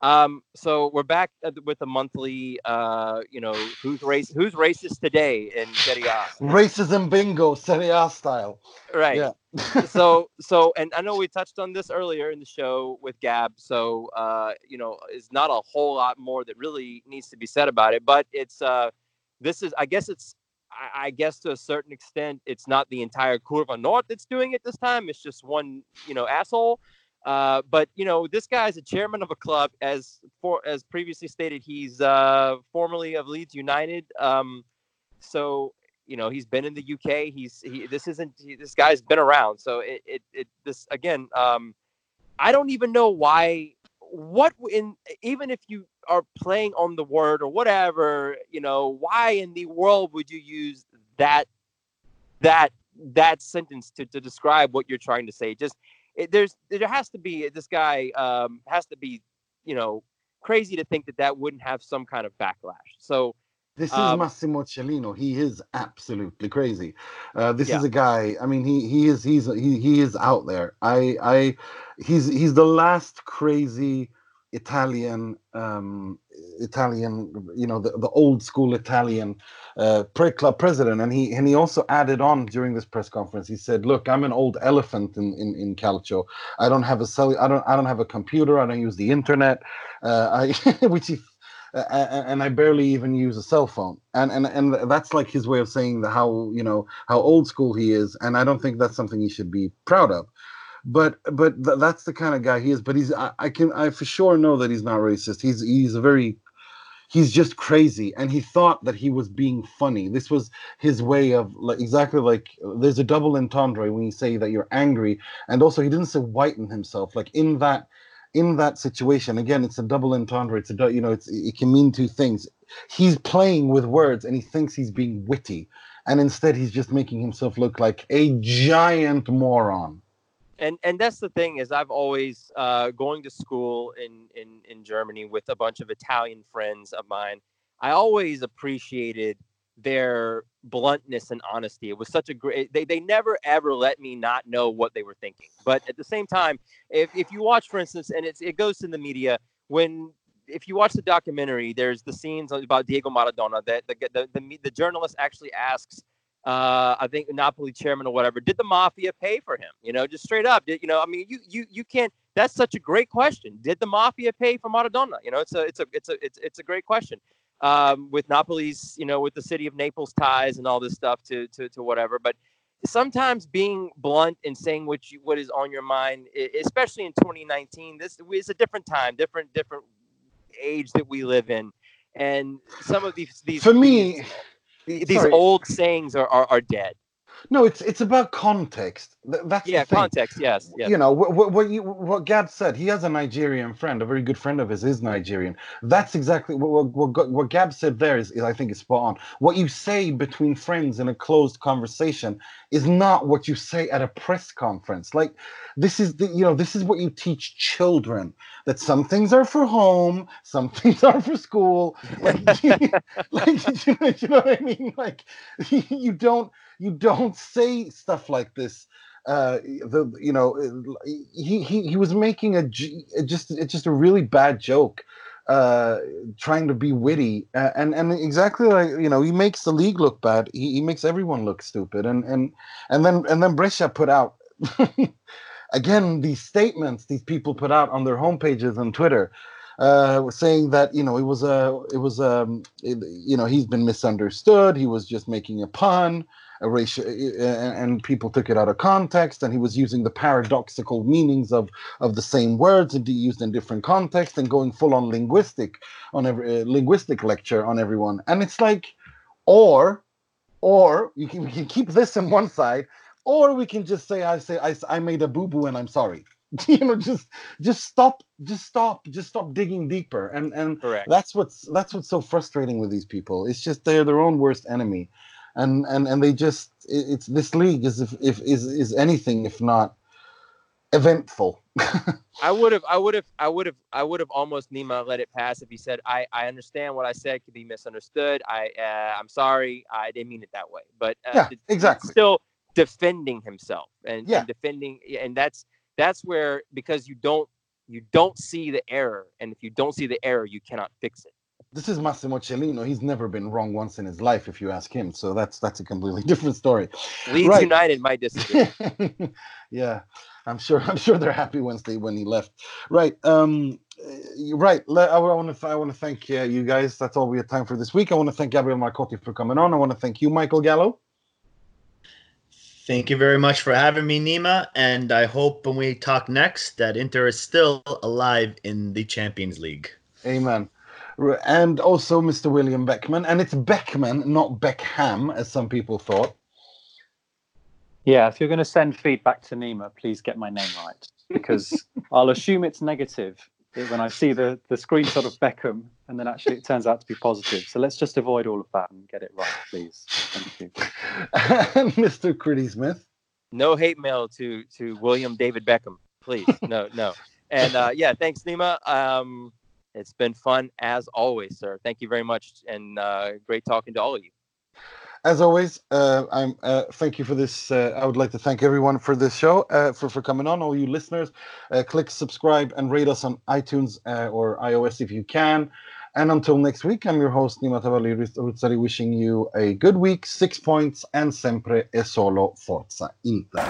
Um, so we're back with the monthly, uh, you know, who's race, who's racist today in Serie A? Racism bingo, Serie A style. Right. Yeah. so, (laughs) so, and I know we touched on this earlier in the show with Gab. So, uh, you know, it's not a whole lot more that really needs to be said about it, but it's, uh, this is, I guess it's, I, I guess to a certain extent, it's not the entire Curva Nord that's doing it this time. It's just one, you know, asshole. Uh, but you know, this guy is a chairman of a club, as for as previously stated, he's uh, formerly of Leeds United. Um, so you know, he's been in the UK. He's he. This isn't he, this guy's been around. So it it, it this again. Um, I don't even know why. What in even if you are playing on the word or whatever, you know, why in the world would you use that that that sentence to, to describe what you're trying to say? Just it, there's there has to be this guy um, has to be you know crazy to think that that wouldn't have some kind of backlash. So this is um, Massimo Cellino. He is absolutely crazy. Uh, this yeah. is a guy. I mean, he he is he's he, he is out there. I I he's he's the last crazy Italian, um, Italian, you know, the, the old school Italian uh, club president, and he and he also added on during this press conference. He said, "Look, I'm an old elephant in in, in Calcio. I don't have a cell. I don't I don't have a computer. I don't use the internet. Uh, I (laughs) which he." Uh, and I barely even use a cell phone, and and and that's like his way of saying the how you know how old school he is, and I don't think that's something he should be proud of but but th- that's the kind of guy he is. But he's I, I, can I for sure know that he's not racist. He's he's a very he's just crazy, and he thought that he was being funny. This was his way of like exactly like there's a double entendre when you say that you're angry, and also he didn't say whiten himself. Like in that in that situation again, it's a double entendre. It's a you know it's it can mean two things. He's playing with words, and he thinks he's being witty. And instead, he's just making himself look like a giant moron and and that's the thing is I've always uh, going to school in in in Germany with a bunch of Italian friends of mine. I always appreciated their bluntness and honesty. It was such a great. They they never ever let me not know what they were thinking. But at the same time, if if you watch, for instance, and it's it goes in the media when. If you watch the documentary, there's the scenes about Diego Maradona that the, the, the, the journalist actually asks uh, I think Napoli chairman or whatever. Did the mafia pay for him? You know, just straight up. Did, you know, I mean, you you you can't. That's such a great question. Did the mafia pay for Maradona? You know, it's a it's a it's a it's it's a great question. Um, with Napoli's, you know, with the city of Naples ties and all this stuff to to to whatever. But sometimes being blunt and saying what you what is on your mind, especially in 2019, this is a different time, different different age that we live in, and some of these these for me. These, these Sorry. old sayings are, are, are dead. No, it's it's about context. That's yeah, context. Yes, yes. You know what, what you what Gab said. He has a Nigerian friend, a very good friend of his is Nigerian. That's exactly what what, what Gab said. There is, is I think is spot on. What you say between friends in a closed conversation is not what you say at a press conference. Like this is the you know this is what you teach children that some things are for home, some (laughs) things are for school. Like, (laughs) like (laughs) you, know, you know what I mean? Like you don't you don't say stuff like this uh, the you know he he he was making a just it's just a really bad joke uh, trying to be witty uh, and and exactly like you know he makes the league look bad he, he makes everyone look stupid and and and then and then Brescia put out again these statements these people put out on their homepages and Twitter uh, saying that you know it was a it was um you know he's been misunderstood he was just making a pun a racial, and people took it out of context, and he was using the paradoxical meanings of of the same words and used in different contexts, and going full on linguistic on every uh, linguistic lecture on everyone. And it's like, or, or you can we can keep this on one side, or we can just say I say I I made a boo boo and I'm sorry. (laughs) you know just just stop just stop just stop digging deeper and and Correct. that's what's that's what's so frustrating with these people it's just they're their own worst enemy and and and they just it's this league is if, if is is anything if not eventful (laughs) I would have, I would have, I would have, I would have almost Nima let it pass if he said, "I, I understand what I said could be misunderstood. I, uh, I'm sorry. I didn't mean it that way." But uh, Yeah, exactly. Still defending himself and, Yeah. and defending, and that's that's where because you don't you don't see the error, and if you don't see the error, you cannot fix it. this is Massimo Cellino. He's never been wrong once in his life, if you ask him. So that's that's a completely (laughs) different story. Leeds Right. United might disagree. (laughs) yeah, I'm sure. I'm sure they're happy Wednesday when he left. Right. Um. uh, Right. I want to. I want to thank uh, you guys. That's all we have time for this week. I want to thank Gabriel Marcotti for coming on. I want to thank you, Michael Gallo. Thank you very much for having me, Nima. And I hope when we talk next that Inter is still alive in the Champions League. Amen. And also Mr. William Beckman, and it's Beckman, not Beckham, as some people thought. Yeah, if you're going to send feedback to Nima, please get my name right because (laughs) I'll assume it's negative when I see the, the screenshot of Beckham and then actually it turns out to be positive. So let's just avoid all of that and get it right, please. Thank you. (laughs) Mr. Critty Smith. no hate mail to to William David Beckham, please. (laughs) No, no. And uh, yeah, thanks, Nima. Um, it's been fun as always, sir. Thank you very much, and uh, great talking to all of you. As always, uh, I'm. Uh, thank you for this. Uh, I would like to thank everyone for this show, uh, for for coming on. All you listeners, uh, click subscribe and rate us on iTunes uh, or iOS if you can. And until next week, I'm your host Nima Tavallaey Ruzzari, wishing you a good week, six points, and sempre e solo. Forza Inter!